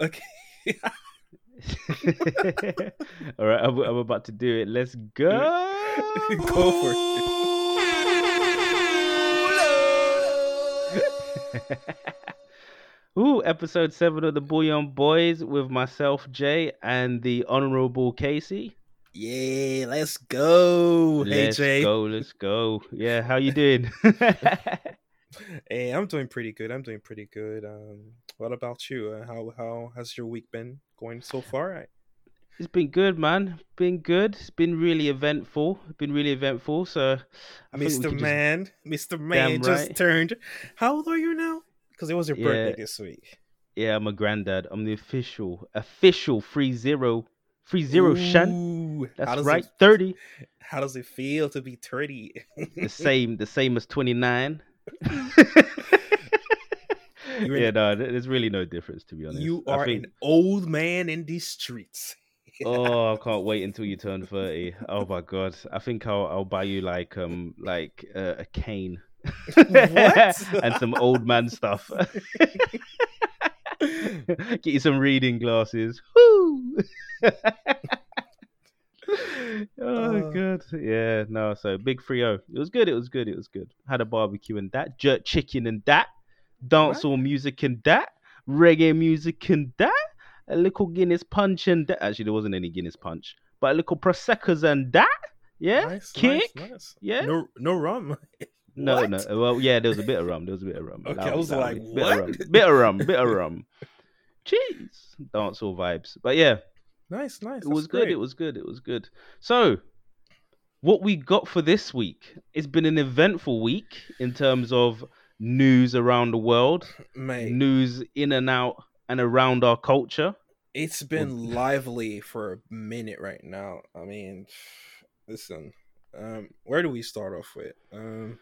Okay. All right, I'm, I'm about to do it. Let's go. Go for it. Ooh, episode seven of the Bouyon Boys with myself, Jay, and the Honorable Casey. Yeah, let's go. Let's hey Jay. go, let's go. Yeah, how you doing? Hey, I'm doing pretty good. I'm doing pretty good. Um, what about you? Uh, how how has your week been going so far? I, it's been good, man. Been good. It's been really eventful. Been really eventful. So, I Mr. could just- Man, Mr. Man just right. turned. How old are you now? Because it was your Yeah. birthday this week. yeah, I'm a granddad. I'm the official, official free zero, free zero shan. That's right, It, thirty. how does it feel to be 30? the same the same as 29 You're in- yeah no there's really no difference to be honest. You are think, an old man in these streets. oh i can't wait until you turn 30 oh my god. I think i'll, I'll buy you like um like uh, a cane. And some old man stuff. Get you some reading glasses. Woo! oh Uh. god. Yeah no so big three o it was good it was good it was good. Had a barbecue and that jerk chicken and that dancehall music and that reggae music and that a little guinness punch and that. Actually there wasn't any guinness punch but a little prosecco's and that. Yeah nice, kick. nice, nice. yeah. No, no rum. no no. Well yeah there was a bit of rum there was a bit of rum. Okay, I was allow like, me. bit of rum what? bit of rum bit of rum. Jeez. Dancehall vibes. But yeah Nice, nice. it was good. It was good. It was good. So, what we got for this week? It's been an eventful week in terms of news around the world, mate. news in and out and around our culture. It's been lively for a minute right now. I mean, listen, um, where do we start off with? Um,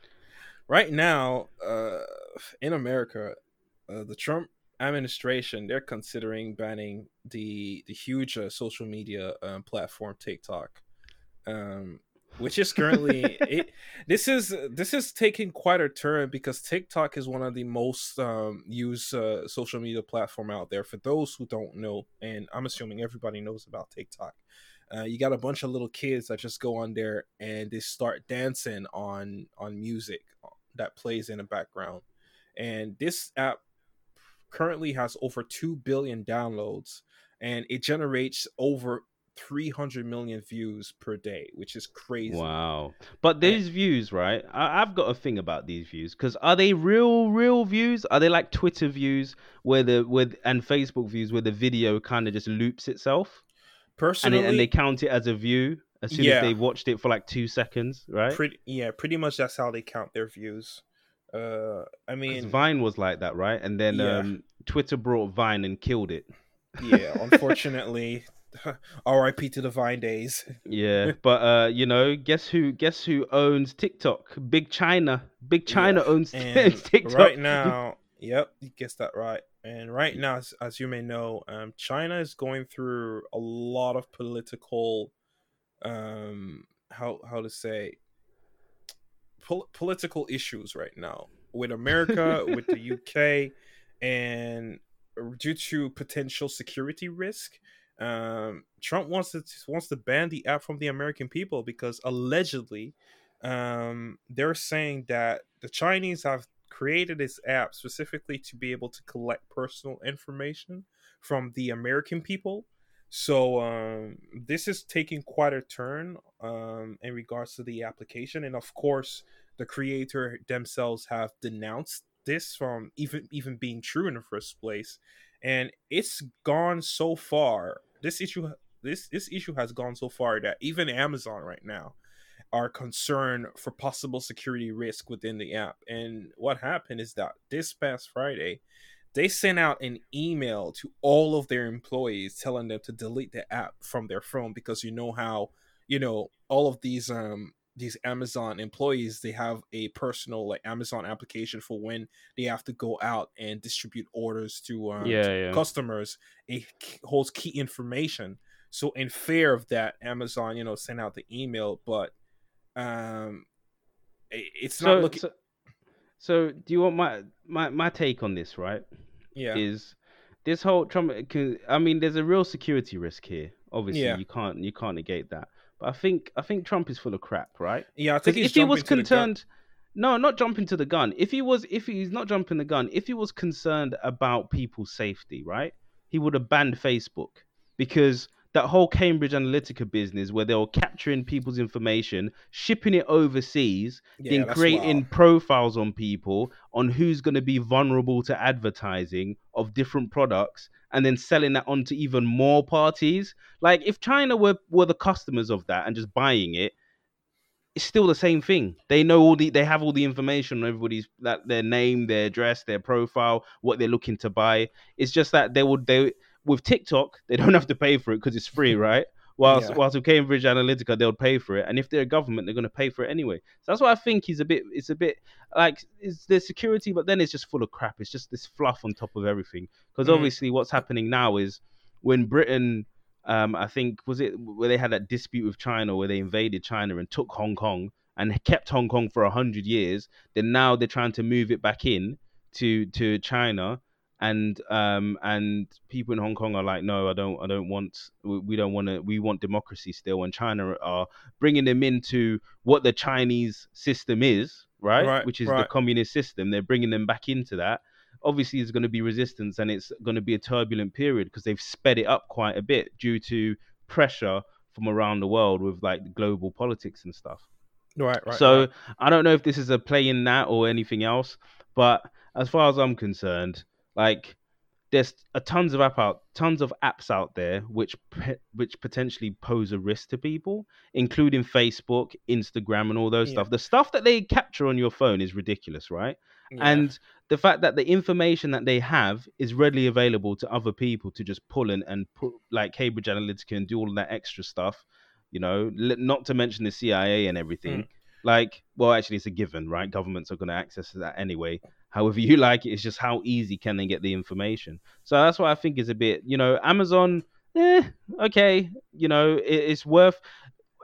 right now, uh, in America, uh, the Trump administration they're considering banning the the huge uh, social media um, platform TikTok, um, which is currently it. This is this is taking quite a turn because TikTok is one of the most um, used uh, social media platform out there. For those who don't know, and I'm assuming everybody knows about TikTok. Uh, you got a bunch of little kids that just go on there and they start dancing on on music that plays in the background. And this app currently has over 2 billion downloads and it generates over 300 million views per day, which is crazy. Wow! But these views, right? I- I've got a thing about these views because are they real, real views? Are they like Twitter views where the with and Facebook views where the video kind of just loops itself and, Personally, it, and they count it as a view as soon Yeah. as they've watched it for like two seconds, right? pretty yeah, pretty much that's how they count their views. Uh, I mean, Vine was like that, right? And then Yeah. um, Twitter brought Vine and killed it. yeah, unfortunately, R.I.P. to the Vine days. Yeah, but uh, you know, guess who? Guess who owns TikTok? Big China. Big China Yeah, owns And TikTok. right now, yep, you guessed that right. And right now, as, as you may know, um, China is going through a lot of political, um, how how to say, pol- political issues right now with America, with the UK, and due to potential security risk, um, Trump wants to wants to ban the app from the American people because allegedly, um, they're saying that the Chinese have created this app specifically to be able to collect personal information from the American people. So um, this is taking quite a turn um, in regards to the application, and of course, the creator themselves have denounced this from even even being true in the first place, and it's gone so far. This issue this this issue has gone so far that even Amazon right now are concerned for possible security risk within the app. And what happened is that this past Friday, they sent out an email to all of their employees telling them to delete the app from their phone because you know how, you know, all of these um these Amazon employees they have a personal like Amazon application for when they have to go out and distribute orders to um, Yeah, yeah. customers. It holds key information. So in fear of that, Amazon, you know, sent out the email, but um, it- it's not looking. so, so, do you want my my my take on this? Right? yeah, Is this whole Trump. I mean, there's a real security risk here. Obviously, Yeah. you can't you can't negate that. But I think I think Trump is full of crap, right? Yeah, I think he's if he was jumping to the gun. concerned, no, not jumping to the gun. If he was, if he's not jumping the gun, if he was concerned about people's safety, right, he would have banned Facebook because that whole Cambridge Analytica business where they were capturing people's information, shipping it overseas, Yeah, then creating wild. profiles on people on who's going to be vulnerable to advertising of different products and then selling that on to even more parties. Like if china were were the customers of that and just buying it it's still the same thing. They know all the they have all the information on everybody's that their name their address their profile what they're looking to buy. It's just that they would they with tiktok they don't have to pay for it because it's free right whilst Yeah. whilst with cambridge analytica they'll pay for it and if they're a government they're going to pay for it anyway so that's why i think he's a bit it's a bit like it's the security but then it's just full of crap it's just this fluff on top of everything because Mhm. obviously what's happening now is when britain um, I think was it where they had that dispute with China where they invaded China and took Hong Kong and kept Hong Kong for a hundred years. Then now they're trying to move it back in to to China, and um and people in Hong Kong are like, no, I don't, I don't want, we we don't want to, we want democracy still. And China are bringing them into what the Chinese system is, right? Right, Which is the communist system. They're bringing them back into that obviously there's going to be resistance and it's going to be a turbulent period because they've sped it up quite a bit due to pressure from around the world with like global politics and stuff. Right, right. so right. I don't know if this is a play in that or anything else, but as far as I'm concerned, like there's a tons of app out, tons of apps out there which which potentially pose a risk to people, including Facebook, Instagram, and all those Yeah. stuff. The stuff that they capture on your phone is ridiculous, right? Yeah. and the fact that the information that they have is readily available to other people to just pull in and put like Cambridge Analytica and do all that extra stuff, you know, not to mention the CIA and everything. Mm. Like, well, actually, it's a given, right? Governments are going to access that anyway. However, you like it, it's just how easy can they get the information. So that's what I think is a bit, you know, Amazon, eh, okay, you know, it, it's worth.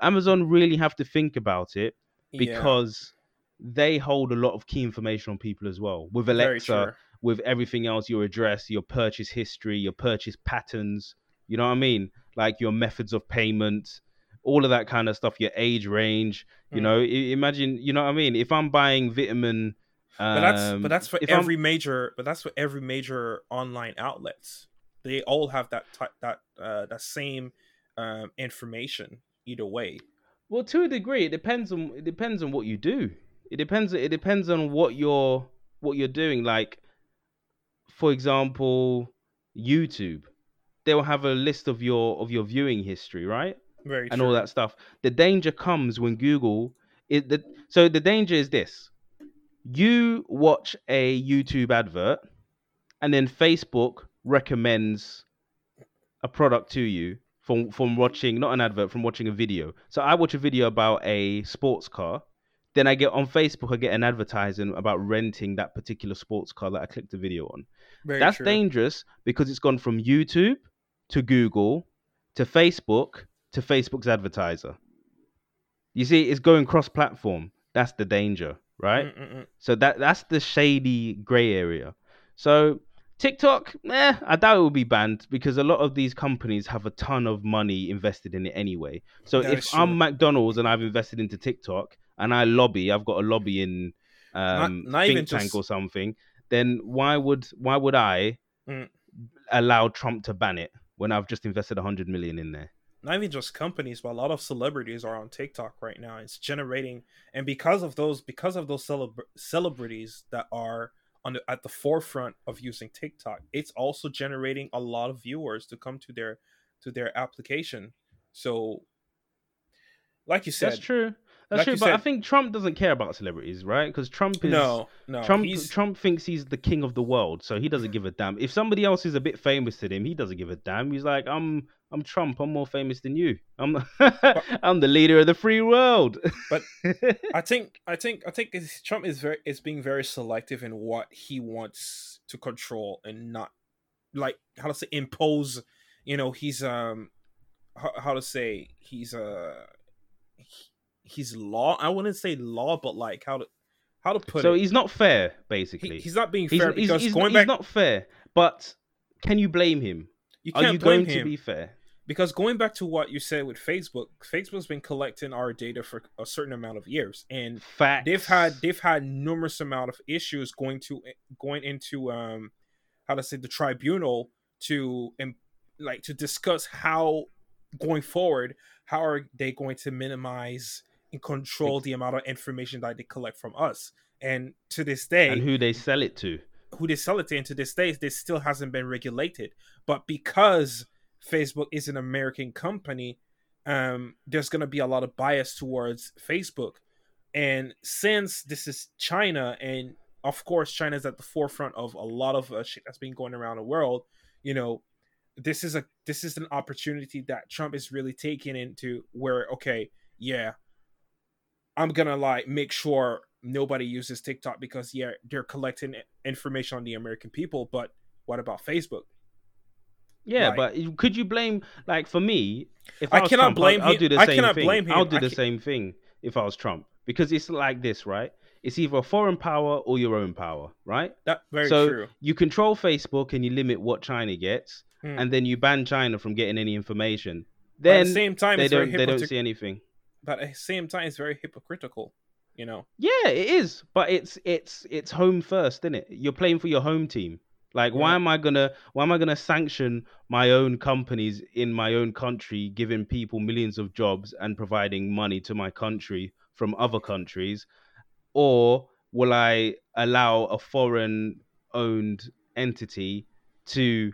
Amazon really have to think about it Yeah, because they hold a lot of key information on people as well. With Alexa, with everything else, your address, your purchase history, your purchase patterns, you know what I mean? Like your methods of payment, all of that kind of stuff, your age range, you Mm. know, imagine, you know what I mean? If I'm buying vitamin But that's um, but that's for if I'm- every major but that's for every major online outlets. They all have that type that uh that same um information either way. Well, to a degree, it depends on it depends on what you do. It depends. It depends on what you're what you're doing. Like, for example, YouTube, they will have a list of your of your viewing history, right, Very and true. all that stuff. The danger comes when Google it. The, so the danger is this: you watch a YouTube advert, and then Facebook recommends a product to you from from watching not an advert from watching a video. So I watch a video about a sports car, then I get on Facebook I get an advertising about renting that particular sports car that I clicked the video on. Very That's true. dangerous because it's gone from YouTube to Google to Facebook to Facebook's advertiser. You see, it's going cross-platform. That's the danger, right? Mm-mm-mm. So that that's the shady gray area. So TikTok, eh, I doubt it will be banned because a lot of these companies have a ton of money invested in it anyway. So That if. I'm McDonald's and I've invested into TikTok and I lobby, I've got a lobby in um, not even think tank just- or something, then why would why would I Mm. allow Trump to ban it when I've just invested a hundred million in there? Not even just companies, but a lot of celebrities are on TikTok right now. It's generating, and because of those, because of those celebr- celebrities that are on the, at the forefront of using TikTok, it's also generating a lot of viewers to come to their to their application. So, like you said, That's true. That's like true. But I think Trump doesn't care about celebrities, right? Because Trump is no, no, Trump he's Trump thinks he's the king of the world, so he doesn't give a damn. If somebody else is a bit famous to him, he doesn't give a damn. He's like, I'm I'm Trump. I'm more famous than you. I'm I'm the leader of the free world. But- I think I think I think Trump is very is being very selective in what he wants to control and not like how to say impose. You know, he's um how, how to say he's uh he- he's law. I wouldn't say law, but like how to how to put so it. So he's not fair, He- basically. he's not being fair he's- because he's- going he's back. not fair. But can you blame him? You can't you blame going him to be fair? because going back to what you said with Facebook, Facebook's been collecting our data for a certain amount of years, and Facts. they've had they've had numerous amount of issues going to going into um how to say the tribunal to and like to discuss how going forward how are they going to minimize control the amount of information that they collect from us. And to this day and who they sell it to. who they sell it to and to this day this still hasn't been regulated. But because facebook is an american company um there's going to be a lot of bias towards facebook. And since this is china and of course china's at the forefront of a lot of uh, shit that's been going around the world you know this is a this is an opportunity that trump is really taking into where okay yeah i'm gonna like make sure nobody uses tiktok because yeah they're collecting information on the american people but what about facebook Yeah, Like- but could you blame like for me? If I I, cannot Trump, blame I'll, I'll him- do the I same cannot thing. blame him. I'll do I the ca- same thing if I was Trump because it's like this, right? It's either a foreign power or your own power, right? that very so true you control Facebook and you limit what China gets, Hmm. and then you ban China from getting any information. but at Then the same time they don't they don't see anything. But at the same time it's very hypocritical you know Yeah, it is, but it's it's it's home first, isn't it? You're playing for your home team. Like, why am I gonna why am I gonna sanction my own companies in my own country, giving people millions of jobs and providing money to my country from other countries, or will I allow a foreign owned entity to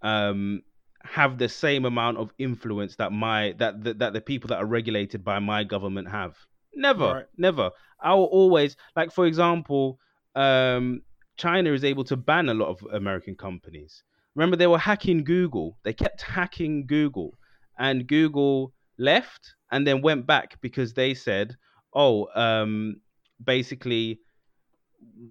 um have the same amount of influence that my that, that that the people that are regulated by my government have. Never Right. never. I'll always like for example um china is able to ban a lot of american companies. Remember they were hacking google. They kept hacking google. And google left and then went back because they said oh um basically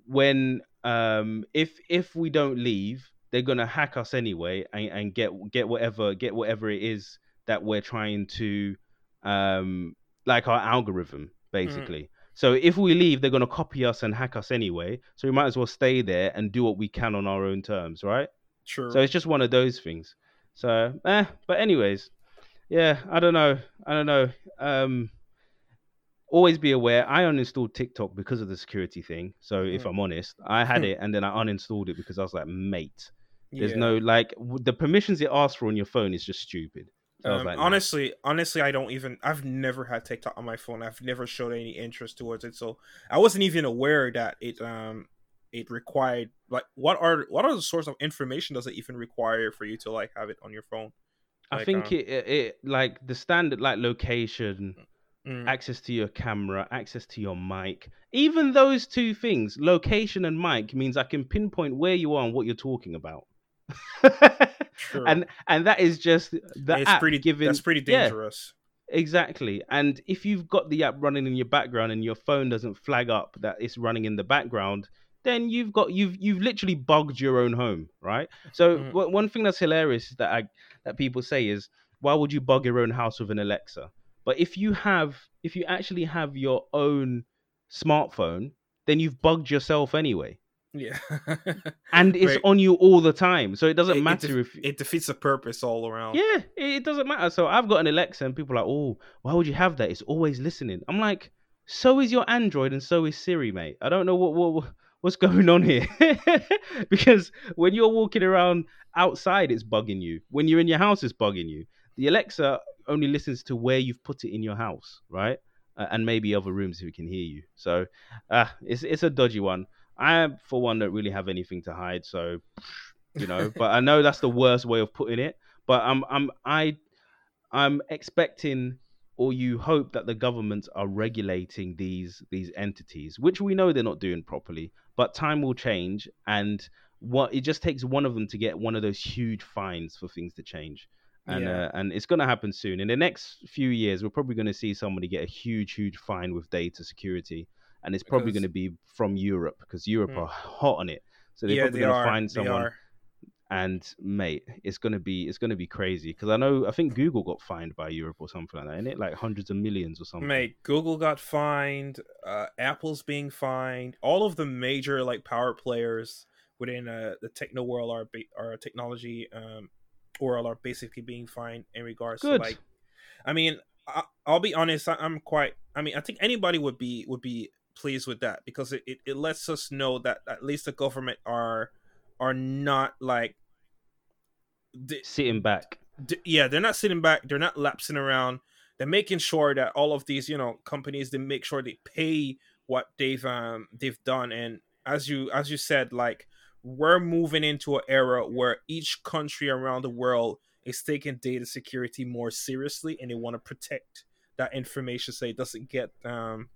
when um if if we don't leave they're gonna hack us anyway and, and get get whatever get whatever it is that we're trying to um like our algorithm basically. So if we leave they're gonna copy us and hack us anyway. So we might as well stay there and do what we can on our own terms right? True. so it's just one of those things. So eh, but anyways yeah i don't know i don't know. Um always be aware i uninstalled tiktok because of the security thing. So if Mm. i'm honest i had it and then i uninstalled it because i was like mate there's Yeah. no like w- the permissions it asks for on your phone is just stupid Um, like, honestly, honestly, I don't even. I've never had TikTok on my phone. I've never showed any interest towards it, so I wasn't even aware that it um it required like what are what are the source of information does it even require for you to like have it on your phone? i think um, it, it it like the standard like location Mm, access to your camera, access to your mic. Even those two things, location and mic, means I can pinpoint where you are and what you're talking about. And and that is just the it's app pretty. giving that's pretty yeah, dangerous. exactly. And if you've got the app running in your background and your phone doesn't flag up that it's running in the background, then you've got you've you've literally bugged your own home, right? So Mhm. one one thing that's hilarious that I that people say is why would you bug your own house with an Alexa? But if you have if you actually have your own smartphone, then you've bugged yourself anyway. Yeah. And it's Right. on you all the time. So it doesn't It- it matter def- if it defeats the purpose all around. yeah, it, it doesn't matter. So I've got an Alexa, and people are like, "Oh, why would you have that? It's always listening." I'm like, "So is your Android, and so is Siri, mate. I don't know what what what's going on here." because when you're walking around outside, it's bugging you. When you're in your house, it's bugging you. The Alexa only listens to where you've put it in your house, right? Uh, and maybe other rooms if it can hear you. So, uh, it's it's a dodgy one. I, for one, don't really have anything to hide, so you know. but I know that's the worst way of putting it. But I'm I'm I I'm expecting or you hope that the governments are regulating these these entities, which we know they're not doing properly. But time will change, and what it just takes one of them to get one of those huge fines for things to change. And Yeah. uh, and it's gonna happen soon. In the next few years, we're probably gonna see somebody get a huge, huge fine with data security, and it's probably gonna be from Europe because Europe Mm. are hot on it. So they're yeah, probably they gonna find someone and mate, it's gonna be it's gonna be crazy because I know I think Google got fined by Europe or something like that, isn't it? Like hundreds of millions or something. Mate, Google got fined. Uh, Apple's being fined. All of the major like power players within uh, the techno world are are technology um, world are basically being fined in regards Good. to like. I mean, I, will be honest. I, am quite. I mean, I think anybody would be would be pleased with that because it, it, it lets us know that at least the government are are not like sitting back. yeah, they're not sitting back. They're not lapsing around. They're making sure that all of these, you know, companies they make sure they pay what they've um they've done. And as you as you said, like we're moving into an era where each country around the world is taking data security more seriously and they want to protect that information so it doesn't get um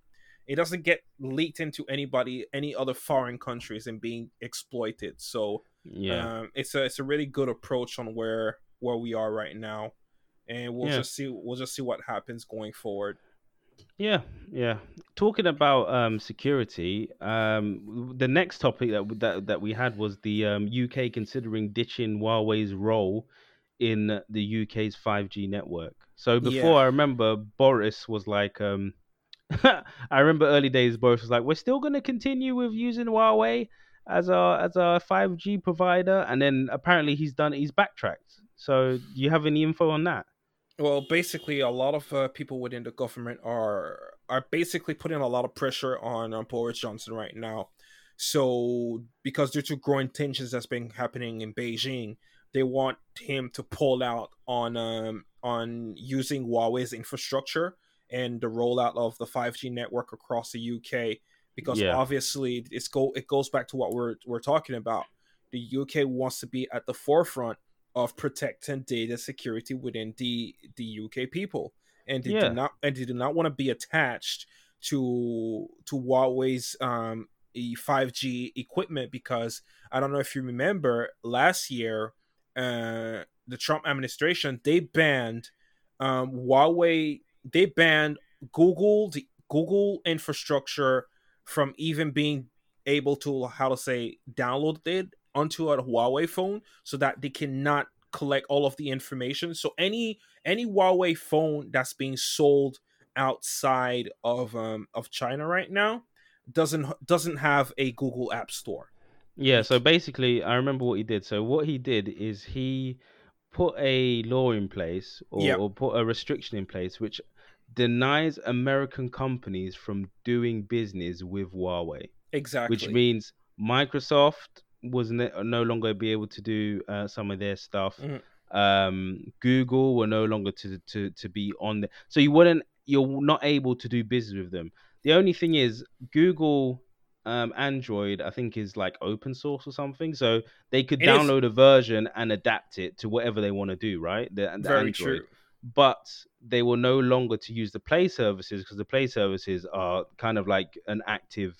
it doesn't get leaked into anybody any other foreign countries and being exploited. So yeah. um, it's a it's a really good approach on where where we are right now. And we'll yeah. just see we'll just see what happens going forward. Yeah yeah. Talking about um security um the next topic that that, that we had was the um, uk considering ditching huawei's role in the uk's 5g network. So before yeah. i remember boris was like um I remember early days. Boris was like, "We're still going to continue with using Huawei as our as our 5G provider," and then apparently he's done he's backtracked. So, do you have any info on that? Well, basically, a lot of uh, people within the government are are basically putting a lot of pressure on, on Boris Johnson right now. So, because due to growing tensions that's been happening in Beijing, they want him to pull out on um, on using Huawei's infrastructure and the rollout of the 5G network across the UK because yeah. obviously it's go it goes back to what we're we're talking about. The UK wants to be at the forefront of protecting data security within the the UK people, and they yeah. do not and they do not want to be attached to to Huawei's um 5G equipment because I don't know if you remember last year, uh, the Trump administration they banned um, Huawei they banned Google the Google infrastructure from even being able to how to say download it onto a Huawei phone so that they cannot collect all of the information. So any any Huawei phone that's being sold outside of um of China right now doesn't doesn't have a Google App Store. Yeah, so basically I remember what he did. So what he did is he put a law in place or, yep. or put a restriction in place which denies American companies from doing business with Huawei. Exactly. Which means Microsoft was ne- no longer be able to do uh, some of their stuff. Mm-hmm. Um, Google were no longer to to to be on there, so you wouldn't. You're not able to do business with them. The only thing is Google um, Android, I think, is like open source or something. So they could it download is. a version and adapt it to whatever they want to do, right? The, the Very Android. true but they will no longer to use the play services because the play services are kind of like an active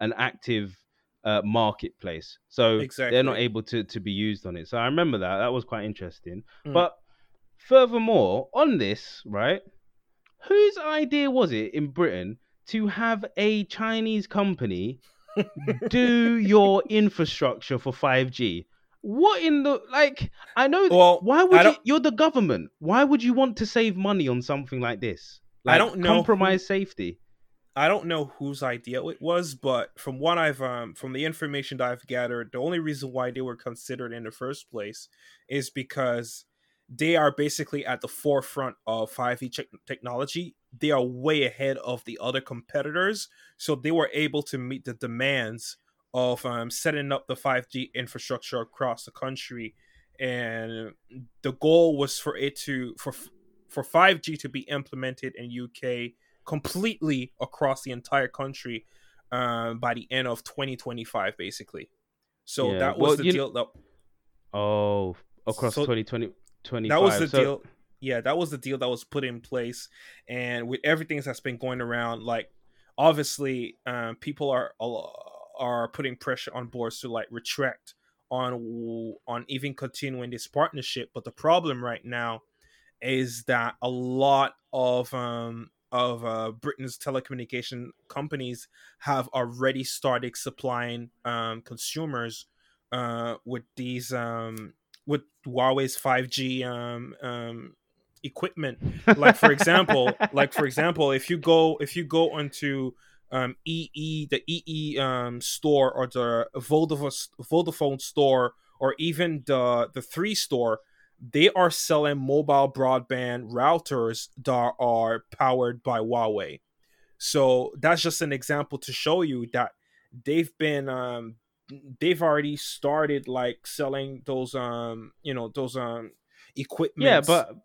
an active uh, marketplace. So exactly. they're not able to to be used on it. So i remember that. That was quite interesting. Mm. but furthermore on this right whose idea was it in britain to have a chinese company do your infrastructure for 5g what in the like? I know. Well, why would you? You're the government. Why would you want to save money on something like this? Like, I don't know. Compromise who, safety. I don't know whose idea it was, but from what I've um from the information that I've gathered, the only reason why they were considered in the first place is because they are basically at the forefront of 5G technology. They are way ahead of the other competitors, so they were able to meet the demands of um, setting up the 5G infrastructure across the country, and the goal was for it to for for 5G to be implemented in UK completely across the entire country um, by the end of 2025, basically. So yeah. that was well, the deal. That, oh, across so 2020, That was the so... deal. Yeah, that was the deal that was put in place, and with everything that's been going around, like obviously, um, people are are putting pressure on Boris to like retract on on even continuing this partnership. But the problem right now is that a lot of um, of uh, Britain's telecommunication companies have already started supplying um, consumers uh, with these um, with Huawei's 5G um, um, equipment. Like for example, like for example, if you go if you go onto um, EE, the EE um, store or the Vodafone, Vodafone store or even the the Three store, they are selling mobile broadband routers that are powered by Huawei. So that's just an example to show you that they've been um, they've already started like selling those um you know those um equipment. Yeah, but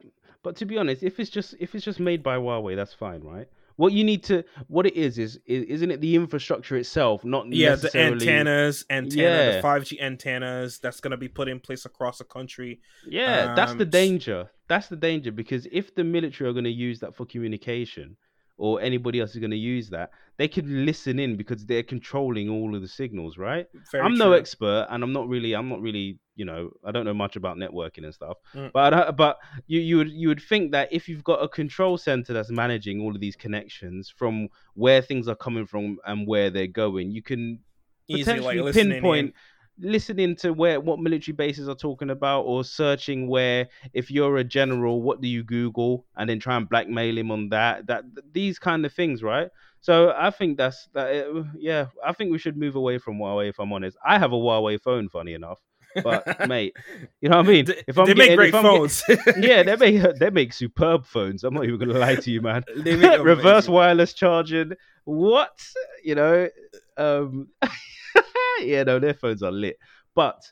but to be honest, if it's just if it's just made by Huawei, that's fine, right? What you need to what it is is, is isn't it the infrastructure itself, not yeah the necessarily antennas, antenna, Yeah. the five G antennas that's gonna be put in place across the country. Yeah, that's the Um, danger. That's the danger because if the military are going to use that for communication, or anybody else is going to use that, they could listen in because they're controlling all of the signals, right? Very I'm no expert, and I'm not really, I'm not really, you know, I don't know much about networking and stuff. Mm. But but you you would you would think that if you've got a control center that's managing all of these connections from where things are coming from and where they're going, you can Easy, potentially like pinpoint in. Listening to where what military bases are talking about or searching where if you're a general what do you google and then try and blackmail him on that that these kind of things right so i think that's that yeah i think we should move away from huawei if i'm honest i have a huawei phone funny enough but mate you know what i mean if i'm they make getting- great I'm get- phones. yeah, they make they make superb phones. I'm not even gonna lie to you, man. Reverse amazing- wireless charging. What? You know, um yeah, no, their phones are lit. But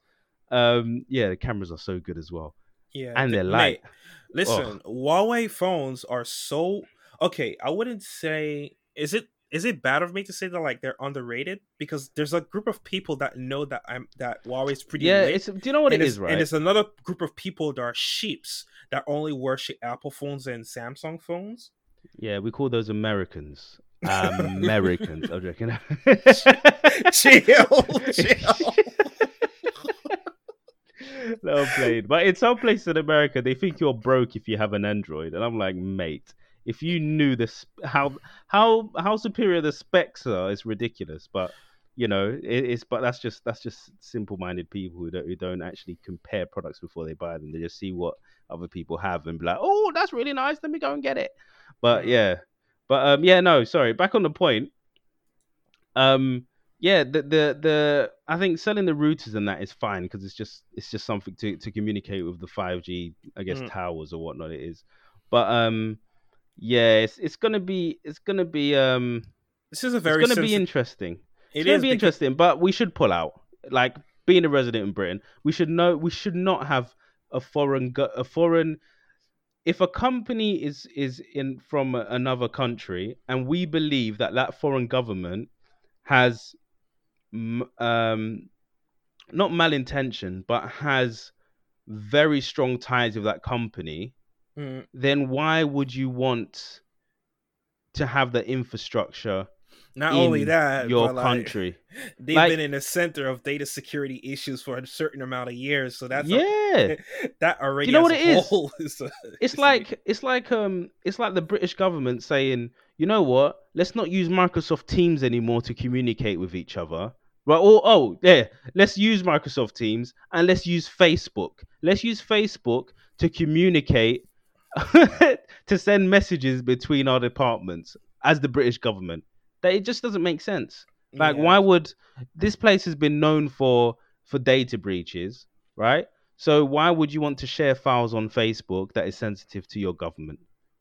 um yeah, the cameras are so good as well. yeah, And they're light. mate, Listen, Huawei phones are so okay. I wouldn't say is it is it bad of me to say that like they're underrated because there's a group of people that know that I'm that Huawei's pretty yeah, it's do you know what it right? And there's another group of people that are sheeps that only worship Apple phones and Samsung phones. Yeah, we call those Americans. Um, Americans, I reckon. chill, chill. no played. But in some places in America, they think you're broke if you have an Android, and I'm like, mate, if you knew this, how how how superior the specs are, it's ridiculous. But you know, it, it's but that's just that's just simple-minded people who don't who don't actually compare products before they buy them. They just see what other people have and be like, oh, that's really nice. Let me go and get it. But yeah, but um, yeah, no, sorry. Back on the point. Um, yeah, the the the I think selling the routers and that is fine because it's just it's just something to to communicate with the five G I guess Mm. towers or whatnot it is. But um, yeah, it's it's gonna be it's gonna be um This is a it's very gonna be sensi- interesting. It It's gonna be because- interesting, but we should pull out. Like being a resident in Britain, we should know we should not have a foreign a foreign. If a company is is in from another country and we believe that that foreign government has, um, not malintention, but has very strong ties with that company, Mm, then why would you want to have the infrastructure Not only that, your like, country? they've Like- been in the center of data security issues for a certain amount of years. So that's a- yeah. that already. You know what a it is? whole is a- it's like it's like um it's like the British government saying, you know what? Let's not use Microsoft Teams anymore to communicate with each other. Right? Oh, oh, yeah. Let's use Microsoft Teams and let's use Facebook. Let's use Facebook to communicate, to send messages between our departments as the British government. That it just doesn't make sense. Like, Yeah. why would this place has been known for for data breaches, right? So why would you want to share files on Facebook that is sensitive to your government?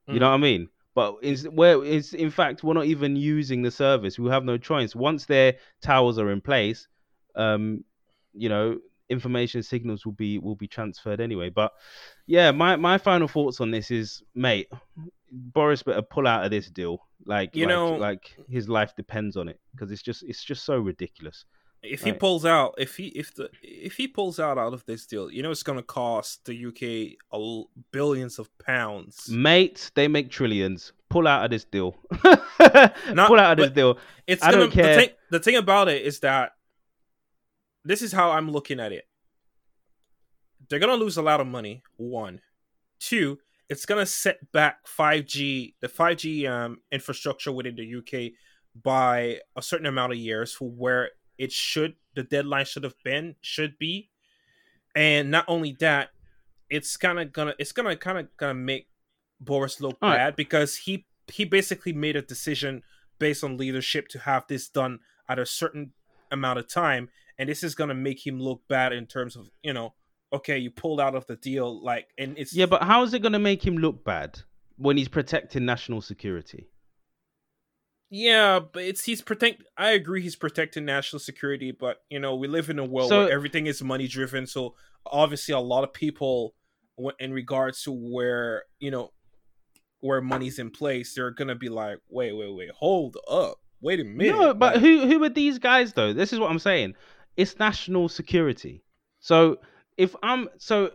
You Mm. know what I mean? But is where is in fact we're not even using the service. We have no choice. Once their towers are in place, um, you know, information signals will be will be transferred anyway. But yeah, my my final thoughts on this is, mate, Boris better pull out of this deal. Like You like, know- like his life depends on it because it's just it's just so ridiculous. if he pulls out, if he if the if he pulls out out of this deal, you know it's going to cost the UK l- billions of pounds. Mate, they make trillions. Pull out of this deal. Not- Pull out of this deal. It's I gonna, don't care. The thing, the thing about it is that this is how I'm looking at it. They're gonna lose a lot of money. One, two. It's gonna set back 5G, the 5G um, infrastructure within the UK by a certain amount of years for where it should, the deadline should have been, should be. And not only that, it's kind of gonna, it's gonna kind of gonna make Boris look All right. bad because he he basically made a decision based on leadership to have this done at a certain amount of time and this is going to make him look bad in terms of you know okay you pulled out of the deal like and it's Yeah, but how is it going to make him look bad when he's protecting national security? yeah but it's he's protect i agree he's protecting national security but you know we live in a world So- where everything is money driven so obviously a lot of people in regards to where you know where money's in place they're gonna be like wait wait wait hold up wait a minute No, but like- who who are these guys though? This is what I'm saying. It's national security. So if I'm so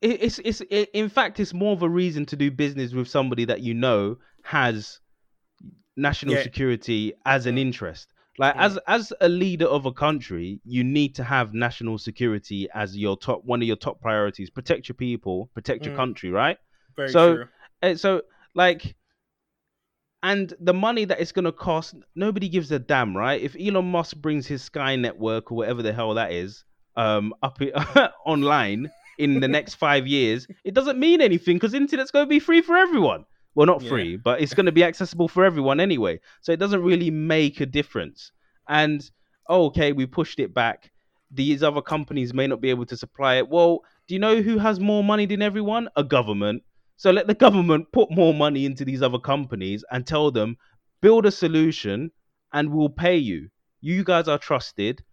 it's it's it, in fact it's more of a reason to do business with somebody that you know has national Yeah. security as an interest. Like Mm. as as a leader of a country, you need to have national security as your top one of your top priorities. Protect your people, protect your Mm. country, right? very so- true so like and the money that it's going to cost nobody gives a damn right if elon musk brings his sky network or whatever the hell that is um up online in the next five years it doesn't mean anything because internet's going to be free for everyone. Well not Yeah. free but it's going to be accessible for everyone anyway. So it doesn't really make a difference. And oh, okay we pushed it back. These other companies may not be able to supply it. Well do you know who has more money than everyone? A government. So let the government put more money into these other companies and tell them, build a solution and we'll pay you. You guys are trusted.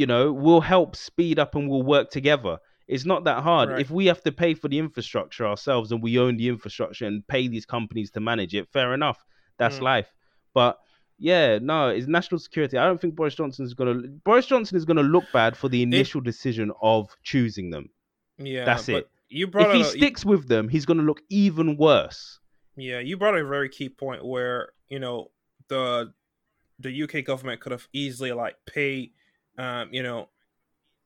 You know, we'll help speed up and we'll work together. It's not that hard. Right. If we have to pay for the infrastructure ourselves and we own the infrastructure and pay these companies to manage it, fair enough. That's Mm. life. But yeah, no, it's national security. I don't think Boris Johnson is gonna Boris Johnson is gonna look bad for the initial decision of choosing them. yeah that's it. you brought If he a- sticks with them, he's gonna look even worse. Yeah, you brought a very key point where you know the the UK government could have easily like pay, um, you know,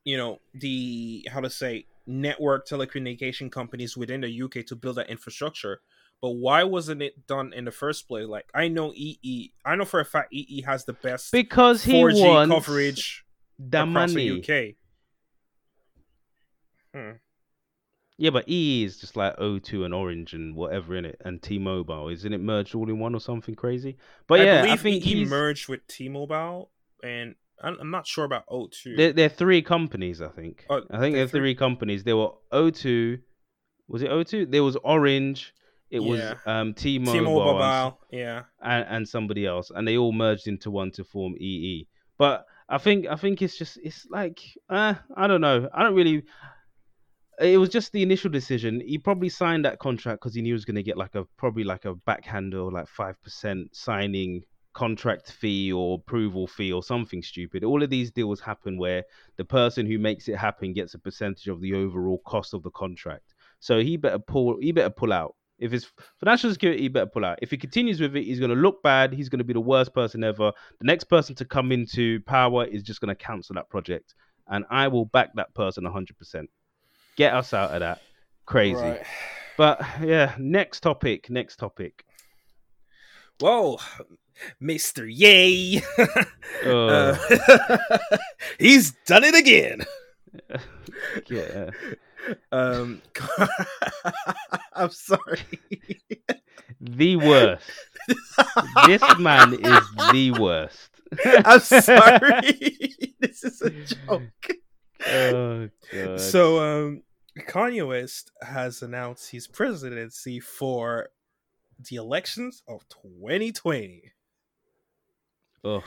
you know the how to say network telecommunication companies within the UK to build that infrastructure. But why wasn't it done in the first place? Like I know EE, I know for a fact EE has the best Because he 4G wants coverage the across money. the UK. Hmm. Yeah, but EE is just like O2 and Orange and whatever in it, and T-Mobile. Isn't it merged all in one or something crazy? But I yeah, I think he merged with T-Mobile, and I'm, not sure about O2. they're, they're three companies. I think. Oh, I think they're they're three companies. There were O2. Was it O2? There was Orange. It was um, T-Mobile, T-Mobile, yeah. and, and somebody else, and they all merged into one to form EE. But I think I think it's just it's like uh, I don't know. I don't really. It was just the initial decision. He probably signed that contract because he knew he was going to get like a probably like a backhander or like five percent signing contract fee or approval fee or something stupid. All of these deals happen where the person who makes it happen gets a percentage of the overall cost of the contract. So he better pull. He better pull out. If it's financial security, he better pull out. If he continues with it, he's going to look bad. He's going to be the worst person ever. The next person to come into power is just going to cancel that project, and I will back that person 100%. Get us out of that. Crazy. Right. But yeah, next topic. Next topic. Whoa, Mr. Ye. Uh, Uh, he's done it again. yeah. Um, I'm sorry. The worst. this man is the worst. I'm sorry. this is a joke. Oh god. So, um, Kanye West has announced his presidency for the elections of 2020. Ugh.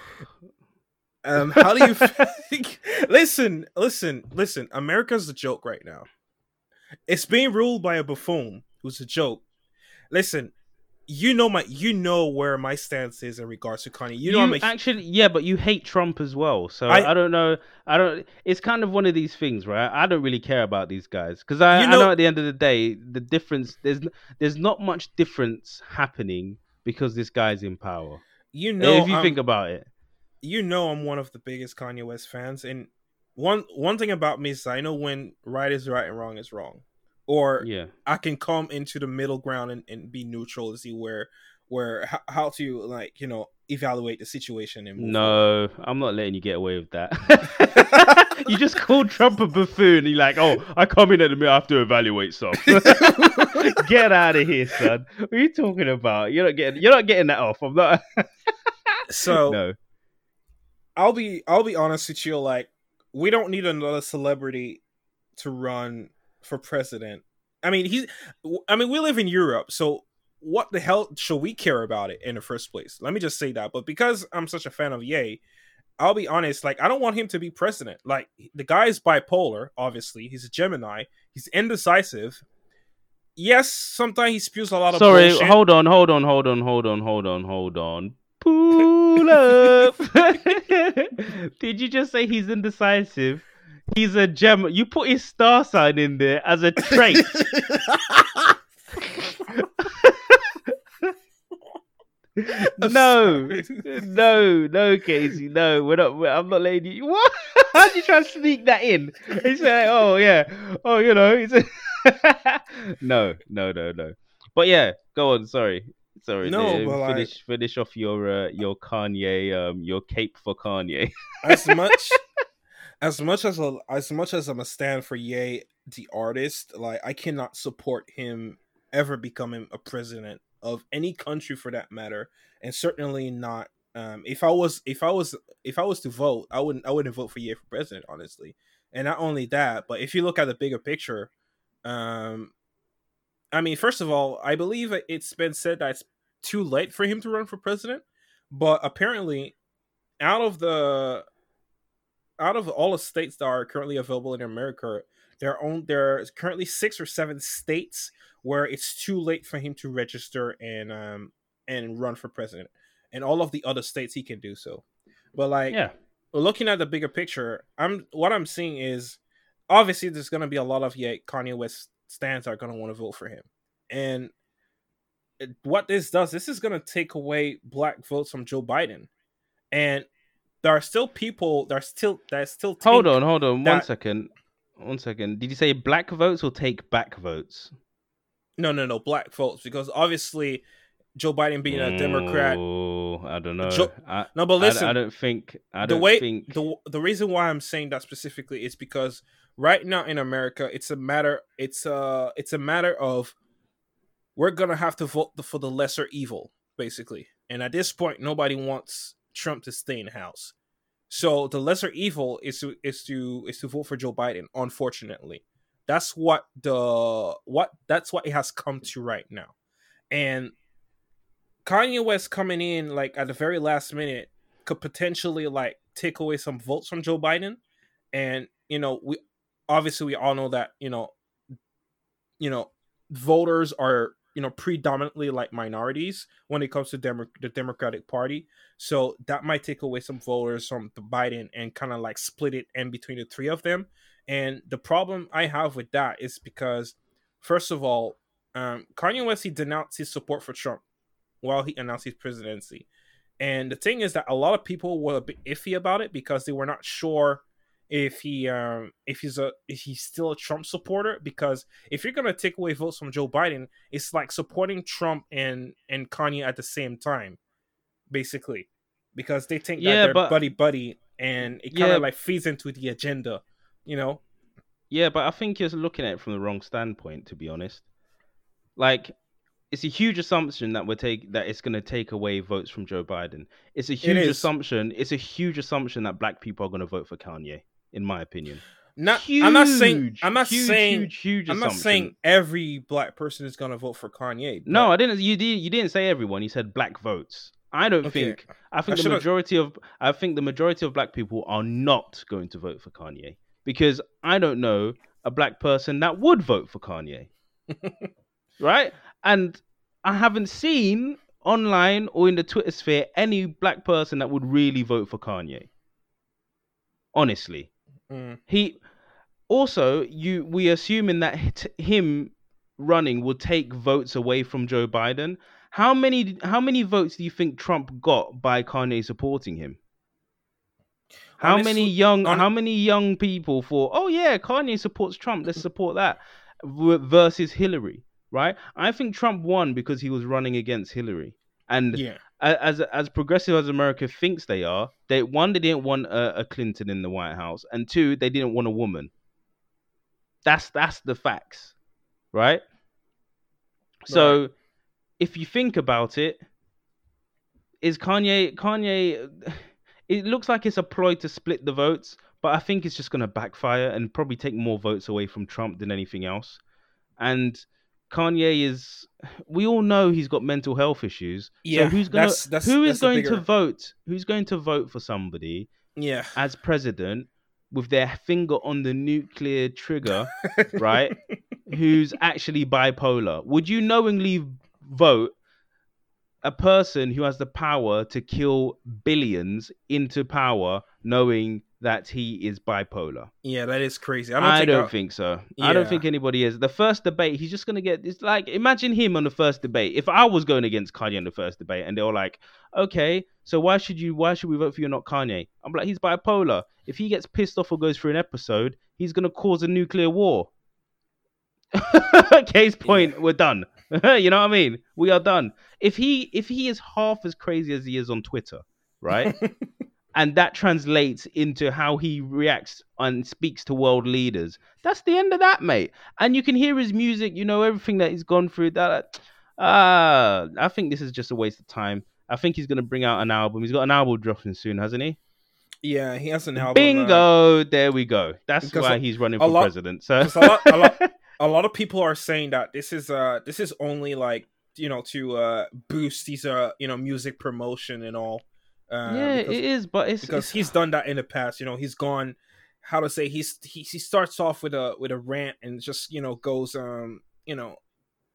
Um, how do you think? listen, listen, listen. America's a joke right now. It's being ruled by a buffoon who's a joke. Listen, you know my, you know where my stance is in regards to Kanye. You know, I'm a, actually, yeah, but you hate Trump as well. So I, I- don't know. I don't. It's kind of one of these things, right? I don't really care about these guys because I, You I know know- at the end of the day, the difference there's there's not much difference happening because this guy's in power. you know, if you I'm- think about it, you know I'm one of the biggest Kanye West fans, and one one thing about me is I know when right is right and wrong is wrong, or yeah. I can come into the middle ground and, and be neutral to see where where how, how to like you know evaluate the situation and. No, I'm not letting you get away with that. you just called Trump a buffoon. You're like, oh, I come in at the middle, I have to evaluate stuff. Get out of here, son. What are you talking about? You're not getting. You're not getting that off. I'm not. so no. I'll be I'll be honest with you. Like, we don't need another celebrity to run for president. I mean, he's. I mean, we live in Europe, so what the hell should we care about it in the first place? Let me just say that. But because I'm such a fan of Ye, I'll be honest. Like, I don't want him to be president. Like, the guy is bipolar. Obviously, he's a Gemini. He's indecisive. Yes, sometimes he spews a lot of. Sorry, bullshit. hold on, hold on, hold on, hold on, hold on, hold on. Pull up. Did you just say he's indecisive? He's a gem. You put his star sign in there as a trait. no, no, no, Casey, no. We're not. We're, I'm not letting you. What? How'd you try to sneak that in? He said, "Oh yeah, oh you know." He's no, no, no, no. But yeah, go on. Sorry, sorry. No, but finish finish off your uh, your Kanye um your cape for Kanye. as much as much as a, as much as I'm a stand for Ye the artist, like I cannot support him ever becoming a president of any country for that matter, and certainly not. Um, if I was if I was if I was to vote, I wouldn't I wouldn't vote for Ye for president, honestly. And not only that, but if you look at the bigger picture, um, I mean, first of all, I believe it's been said that it's too late for him to run for president, but apparently, out of the out of all the states that are currently available in America, there are there's currently six or seven states where it's too late for him to register and um and run for president. And all of the other states he can do so. But like yeah, looking at the bigger picture, I'm what I'm seeing is obviously there's gonna be a lot of yeah, Kanye West stands are gonna want to vote for him. And what this does, this is gonna take away black votes from Joe Biden. And there are still people that are still there's still hold on, hold on, that- one second, one second. Did you say black votes or take back votes? no no no black votes because obviously Joe Biden being a Democrat. Oh, I don't know. Jo- I, No, but I- listen, I, don't think. I the don't way think. the the reason why I'm saying that specifically is because right now in America, it's a matter it's a it's a matter of we're gonna have to vote for the lesser evil, basically. And at this point, nobody wants Trump to stay in house. So the lesser evil is to is to is to vote for Joe Biden. Unfortunately, that's what the what that's what it has come to right now, and Kanye West coming in like at the very last minute could potentially like take away some votes from Joe Biden, and you know we obviously we all know that you know you know voters are you know predominantly like minorities when it comes to Demo- the Democratic Party, so that might take away some voters from the Biden and kind of like split it in between the three of them. And the problem I have with that is because first of all, um, Kanye West he denounced his support for Trump while he announced his presidency. And the thing is that a lot of people were a bit iffy about it because they were not sure if he um if he's a if he's still a Trump supporter because if you're gonna take away votes from Joe Biden, it's like supporting Trump and and Kanye at the same time, basically, because they think that they're but- buddy buddy, and it kind Yeah. of like feeds into the agenda, you know. Yeah, but I think you're looking at it from the wrong standpoint, to be honest. Like, it's a huge assumption that we're take that it's going to take away votes from Joe Biden. It's a huge is. assumption. It's a huge assumption that black people are going to vote for Kanye, in my opinion. Not, Huge, I'm not saying I'm not huge, saying huge, huge I'm not saying every black person is gonna vote for Kanye. but- No, I didn't. You did. You didn't say everyone. You said black votes. I don't Okay. think. I think I the majority of. I think the majority of black people are not going to vote for Kanye because I don't know a black person that would vote for Kanye. right? And I haven't seen online or in the Twitter sphere any black person that would really vote for Kanye. Honestly Mm. he also you we assuming that him running will take votes away from Joe Biden. How many how many votes do you think Trump got by Kanye supporting him? How many young hon- how many young people thought, "Oh yeah, Kanye supports Trump, let's support that." versus Hillary, right? I think Trump won because he was running against Hillary. And Yeah. As as progressive as America thinks they are, they one they didn't want a, a Clinton in the White House, and two they didn't want a woman. That's that's the facts, right? So, if you think about it, is Kanye Kanye? It looks like it's a ploy to split the votes, but I think it's just going to backfire and probably take more votes away from Trump than anything else. And Kanye is we all know he's got mental health issues. Yeah, so who's gonna, that's- who is that's going bigger- to vote? Who's going to vote for somebody Yeah. as president with their finger on the nuclear trigger, right? Who's actually bipolar? Would you knowingly vote a person who has the power to kill billions into power knowing that he is bipolar? Yeah, that is crazy. I I don't don't, think. I- think so. I don't think anybody is. The first debate, he's just gonna get it's like imagine him on the first debate. If I was going against Kanye in the first debate and they were like, Okay, so why should you why should we vote for you not Kanye? I'm like, he's bipolar. If he gets pissed off or goes through an episode, he's gonna cause a nuclear war. Case point, we're done. you know what I mean? We are done. If he if he is half as crazy as he is on Twitter, right? and that translates into how he reacts and speaks to world leaders. That's the end of that, mate. And you can hear his music, you know everything that he's gone through. That, ah, I think this is just a waste of time. I think he's gonna bring out an album. He's got an album dropping soon, hasn't he? yeah, he has an album. uh, Bingo! there we go. That's why he's running for lot- president. So a lot- a lot- a lot of people are saying that this is uh this is only like you know to uh boost these uh you know music promotion and all. Uh, yeah, because, it is, but it's because he's done that in the past. You know, he's gone. How to say he's he, he starts off with a with a rant and just you know goes um you know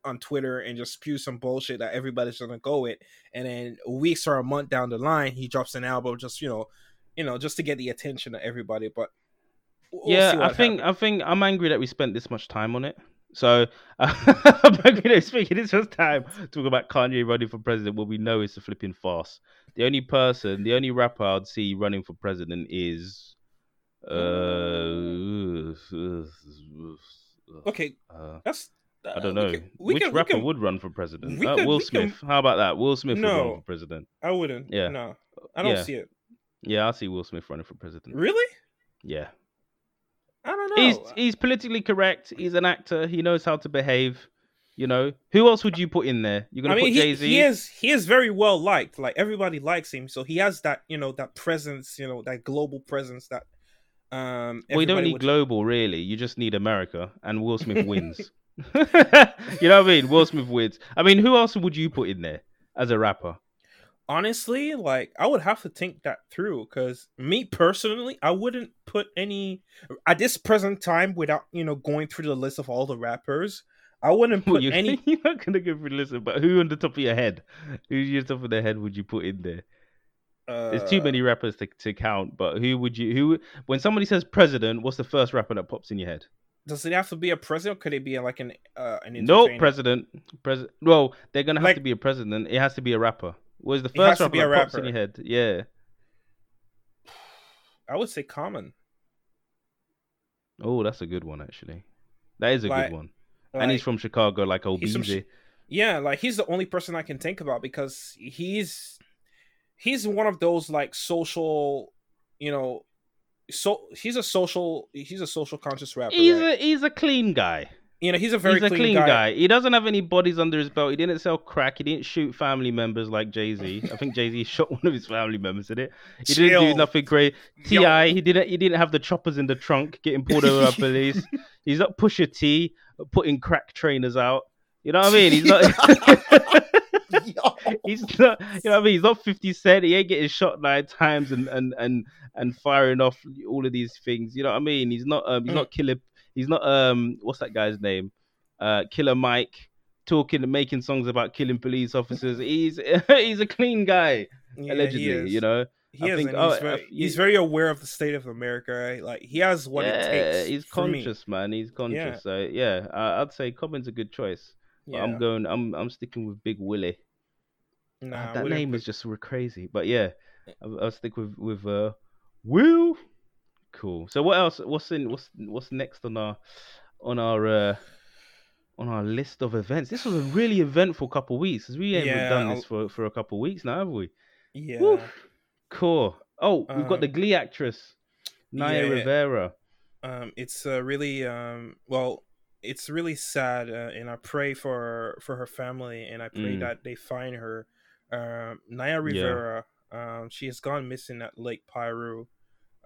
on Twitter and just spews some bullshit that everybody's gonna go with, and then weeks or a month down the line, he drops an album just you know, you know, just to get the attention of everybody. But we'll yeah, I think happens. I think I'm angry that we spent this much time on it. So I'm angry that spending this much time talking about Kanye running for president. What we know is a flipping farce. The only person, the only rapper I'd see running for president is, uh, okay, uh, that's I don't uh, know can- we which can- rapper can- would run for president. Uh, Will Smith. How about that? Will Smith would run for president. I wouldn't. Yeah. No, I don't Yeah. see it. Yeah, I see Will Smith running for president. Really? Yeah. I don't know. He's he's politically correct. He's an actor. He knows how to behave. You know, who else would you put in there? You're gonna I mean, put Jay Z. he is he is very well liked. Like everybody likes him, so he has that you know that presence, you know that global presence that. Um, Well, you don't need would- global, really. You just need America, and Will Smith wins. you know what I mean? Will Smith wins. I mean, who else would you put in there as a rapper? Honestly, like I would have to think that through because me personally, I wouldn't put any at this present time without you know going through the list of all the rappers. I wouldn't Well, put you, any. you're not gonna give me a listen, but who on the top of your head? Who on the top of the head would you put in there? Uh, There's too many rappers to, to count, but who would you? Who when somebody says president, what's the first rapper that pops in your head? Does it have to be a president? Or could it be like an uh, an No president. President. Well, they're gonna have Like- to be a president. It has to be a rapper. Where's the first rapper be a that pops in your head? Yeah. I would say Common. Oh, that's a good one actually. That is a Like- good one. And he's from Chicago, like Chi- yeah, like he's the only person I can think about because he's he's one of those like social, you know, so he's a social he's a social conscious rapper. He's right? a he's a clean guy. You know, he's a very he's a clean, clean guy. guy. He doesn't have any bodies under his belt. He didn't sell crack. He didn't shoot family members like Jay Z. I think Jay Z shot one of his family members in it. He didn't do nothing great. T.I., he didn't. He didn't have the choppers in the trunk getting pulled over by police. He's not Pusha T putting crack trainers out. You know what I mean? He's not. He's not. You know what I mean? He's not Fifty Cent. He ain't getting shot nine times and and and and firing off all of these things. You know what I mean? He's not. Um. He's Mm. not killer. He's not. Um. What's that guy's name? Uh. Killer Mike. Talking and making songs about killing police officers. He's he's a clean guy Yeah, allegedly. You know. he I is, think- oh, he's, very, I- he's very aware of the state of America. Right? Like he has what yeah, it takes. he's for me. conscious, man. He's conscious. Yeah. So yeah, I, I'd say Common's a good choice. But Yeah, I'm going. I'm I'm sticking with Big Willie. nah, Ah, that name is just crazy. But yeah, I'll, I'll stick with with uh, Will. Cool. So what else? What's in? What's what's next on our on our uh, on our list of events. This was a really eventful couple of weeks we haven't Yeah, done this for, for a couple of weeks now, have we? Yeah. Woo. Cool. Oh, we've got the Um, Glee actress, Naya yeah. Rivera. um it's uh, really um well it's really sad uh, and i pray for for her family and i pray Mm. that they find her um naya rivera um she has gone missing at lake piru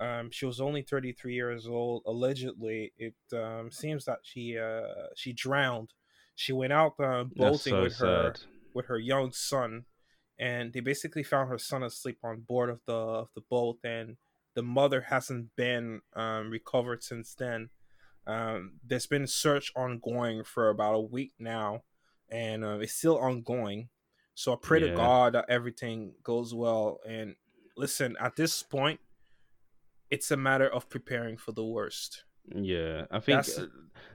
um she was only 33 years old. Allegedly it um seems that she uh she drowned. She went out uh, boating so with her sad. with her young son and they basically found her son asleep on board of the of the boat and the mother hasn't been um, recovered since then. Um, there's been search ongoing for about a week now and uh, it's still ongoing. So i pray Yeah. to god that everything goes well. And listen at this point it's a matter of preparing for the worst Yeah, I think That's- uh,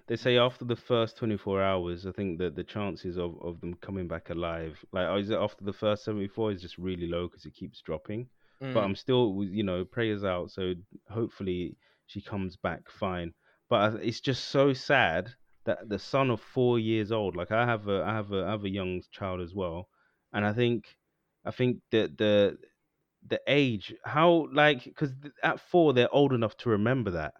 they say after the first 24 hours, I think that the chances of, of them coming back alive, like, oh, is it after the first 74 is just really low because it keeps dropping. But Mm, I'm still, you know, prayers out. So hopefully she comes back fine. But it's just so sad that the son of four years old, like I have a, I have a, I have a young child as well, and I think, I think that the, the age, how like, because at four they're old enough to remember that.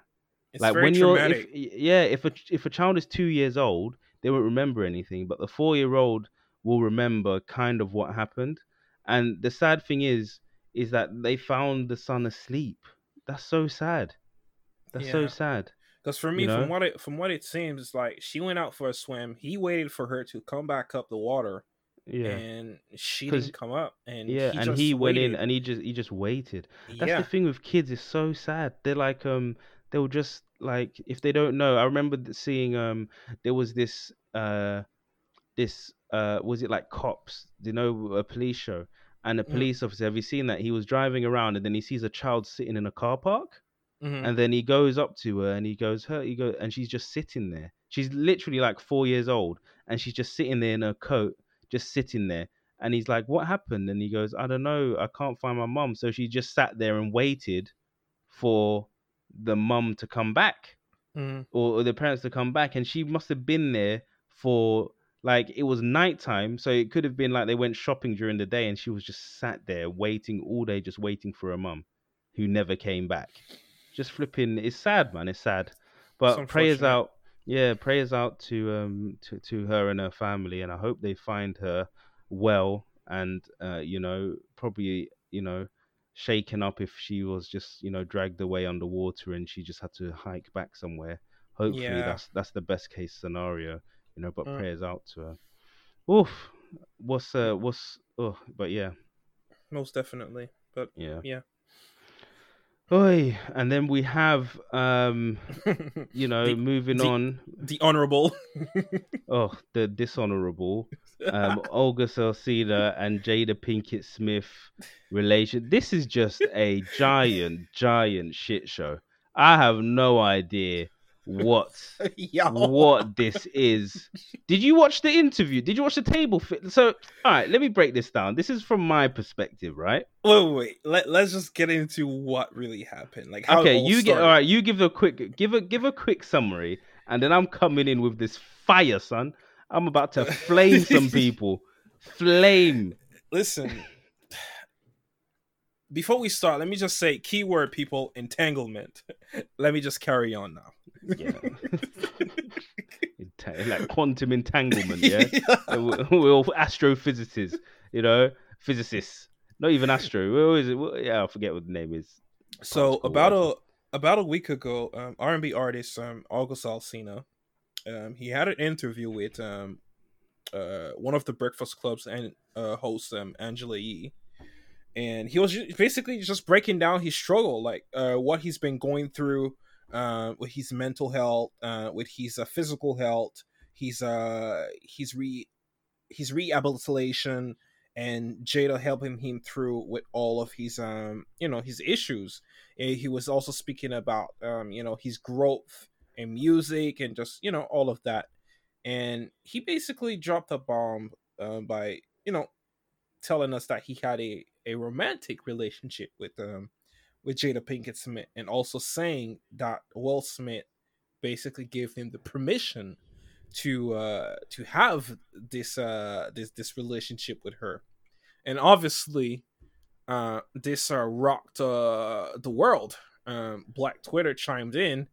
It's like very when you're traumatic. if, yeah if a if a child is two years old they won't remember anything but the four year old will remember kind of what happened. And the sad thing is is that they found the son asleep. That's so sad. That's so sad Because for me, You know? from what it from what it seems, it's like she went out for a swim. He waited for her to come back up the water, yeah. and she didn't come up. And yeah he and he went in and he just he just waited. That's yeah, the thing with kids it's so sad. They're like um they'll just like if they don't know i remember seeing um there was this uh this uh was it like cops? You know a police show? And a Mm. police officer have you seen that? He was driving around and then he sees a child sitting in a car park Mhm. and then he goes up to her and he goes her he go and she's just sitting there. She's literally like four years old and she's just sitting there in her coat just sitting there and he's like what happened? And he goes i don't know i can't find my mum. So she just sat there and waited for the mum to come back Mhm. or, or the parents to come back and she must have been there for like it was nighttime so it could have been like they went shopping during the day and she was just sat there waiting all day just waiting for her mum who never came back. Just flipping it's sad man it's sad. But prayers out yeah prayers out to um to, to her and her family and i hope they find her well and uh you know probably you know shaken up if she was just you know dragged away underwater and she just had to hike back somewhere hopefully Yeah. that's that's the best case scenario you know but Mm. prayers out to her oof what's uh what's oh but yeah most definitely. But yeah Yeah. Oi, and then we have um you know The- moving the- on the honorable. oh the dishonorable um August Alsina and Jada Pinkett Smith relation. This is just a giant, giant shit show. I have no idea what what this is. Did you watch the interview? Did you watch the table fit? So, all right, let me break this down. This is from my perspective, right? Wait, wait, wait. Let Let's just get into what really happened. Like how okay, you get all right. You give a quick give a give a quick summary, and then I'm coming in with this fire, son. I'm about to flame some people. Flame. Listen. Before we start, let me just say keyword people entanglement. let me just carry on now. Yeah. Like quantum entanglement. Yeah, we- we're all astrophysicists. You know, physicists. Not even astro. What is it? Yeah, I forget what the name is. so Particle about a about a week ago, um, R and B artist um, August Alsina, um, he had an interview with um, uh, one of the Breakfast Club's and uh, hosts, um, Angela Yee, and he was basically just breaking down his struggle, like uh, what he's been going through uh, with his mental health, uh, with his uh, physical health, his uh, his re his rehabilitation, and Jada helping him through with all of his um you know his issues. And he was also speaking about um you know his growth in music and just you know all of that. And he basically dropped a bomb uh, by you know telling us that he had a a romantic relationship with um with Jada Pinkett Smith, and also saying that Will Smith basically gave him the permission to uh to have this uh this this relationship with her. And obviously uh this uh rocked uh the world. Um black twitter chimed in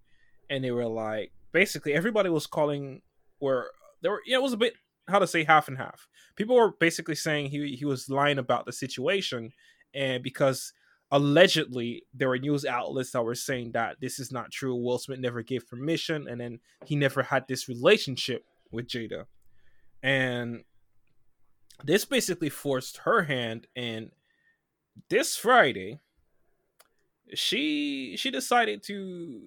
and they were like basically everybody was calling where there were yeah it was a bit how to say half and half. People were basically saying he he was lying about the situation and because allegedly there were news outlets that were saying that this is not true will smith never gave permission and then he never had this relationship with jada. And this basically forced her hand and this friday she she decided to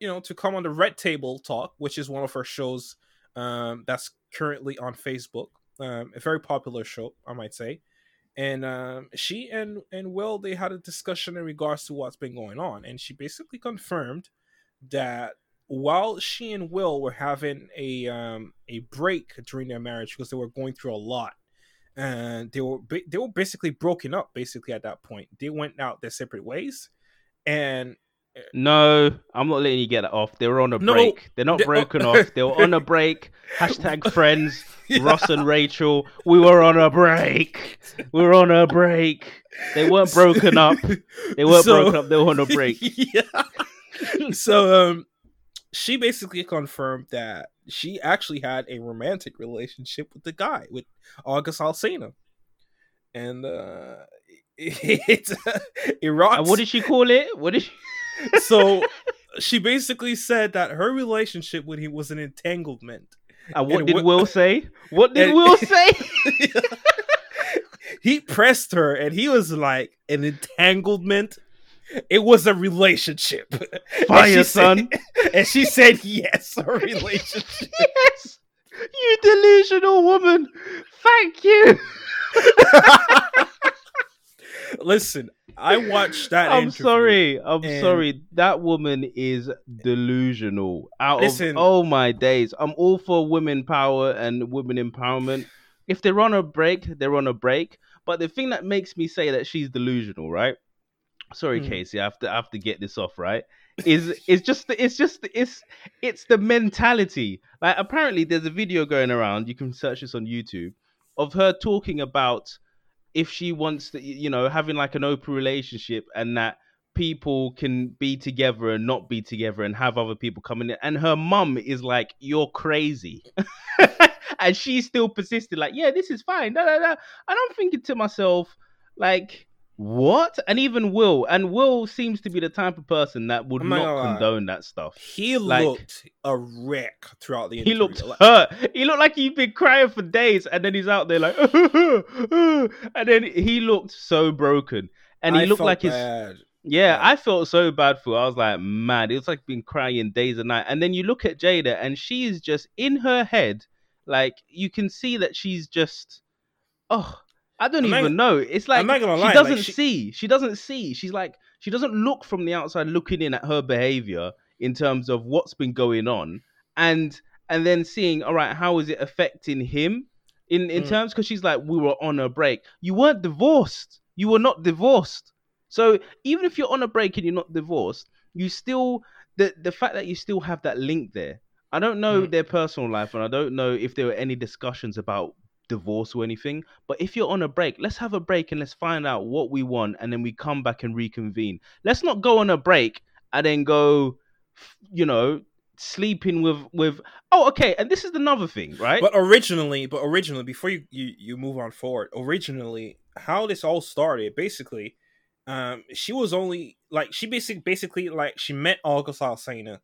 you know to come on the red table talk which is one of her shows um that's currently on facebook um a very popular show i might say. And um she and and will they had a discussion in regards to what's been going on. And she basically confirmed that while she and will were having a um a break during their marriage because they were going through a lot and they were they were basically broken up basically at that point. They went out their separate ways and No, I'm not letting you get that off. They were on a No, break. They're not they- broken off. They were on a break. Hashtag friends. Ross and Rachel. We were on a break. We were on a break. They weren't broken up. They weren't So- broken up. They were on a break. yeah. so um she basically confirmed that she actually had a romantic relationship with the guy with August Alsina. And uh it it rocked. And what did she call it? What did she? So she basically said that her relationship with him was an entanglement. And what And did what- Will say? What did and- Will say? he pressed her and he was like an entanglement it was a relationship And Fire, she son. said- and she said yes a relationship yes. You delusional woman. Thank you. Listen i watched that I'm sorry. I'm and- sorry. That woman is delusional. Out Listen. of oh my days. I'm all for women power and women empowerment. If they're on a break, they're on a break. But the thing that makes me say that she's delusional, right? Sorry, Hmm. Casey. I have to I have to get this off, right? Is it's just it's just it's it's the mentality. Like apparently there's a video going around. You can search this on YouTube of her talking about if she wants to, you know, having like an open relationship and that people can be together and not be together and have other people coming in. And her mum is like, You're crazy. and she's still persisted, like, Yeah, this is fine. Da, da, da. And I'm thinking to myself, like, what? And even Will, and Will seems to be the type of person that would I'm not gonna lie. condone that stuff. he Like- looked a wreck throughout the He looked Like, hurt. He looked like he'd been crying for days, and then he's out there like, and then he looked so broken, and he I looked like his. Yeah, Yeah. I felt so bad for. Her. I was like, man, it was like been crying days and night. And then you look at Jada, and she is just in her head, like you can see that she's just, oh, I don't I'm even gonna- know. It's like not gonna lie, she doesn't she- see. She doesn't see. She's like she doesn't look from the outside looking in at her behavior in terms of what's been going on, and and then seeing, all right, how is it affecting him in in Mm. terms because she's like, we were on a break. You weren't divorced. You were not divorced. So even if you're on a break and you're not divorced, you still the the fact that you still have that link there. I don't know Mm. their personal life, and I don't know if there were any discussions about divorce or anything. But if you're on a break, let's have a break and let's find out what we want, and then we come back and reconvene. Let's not go on a break and then go, you know, sleeping with with. Oh, okay. And this is another thing, right? But originally, but originally, before you, you you move on forward, originally, how this all started, basically, um, she was only like she basically basically like she met August Alsina,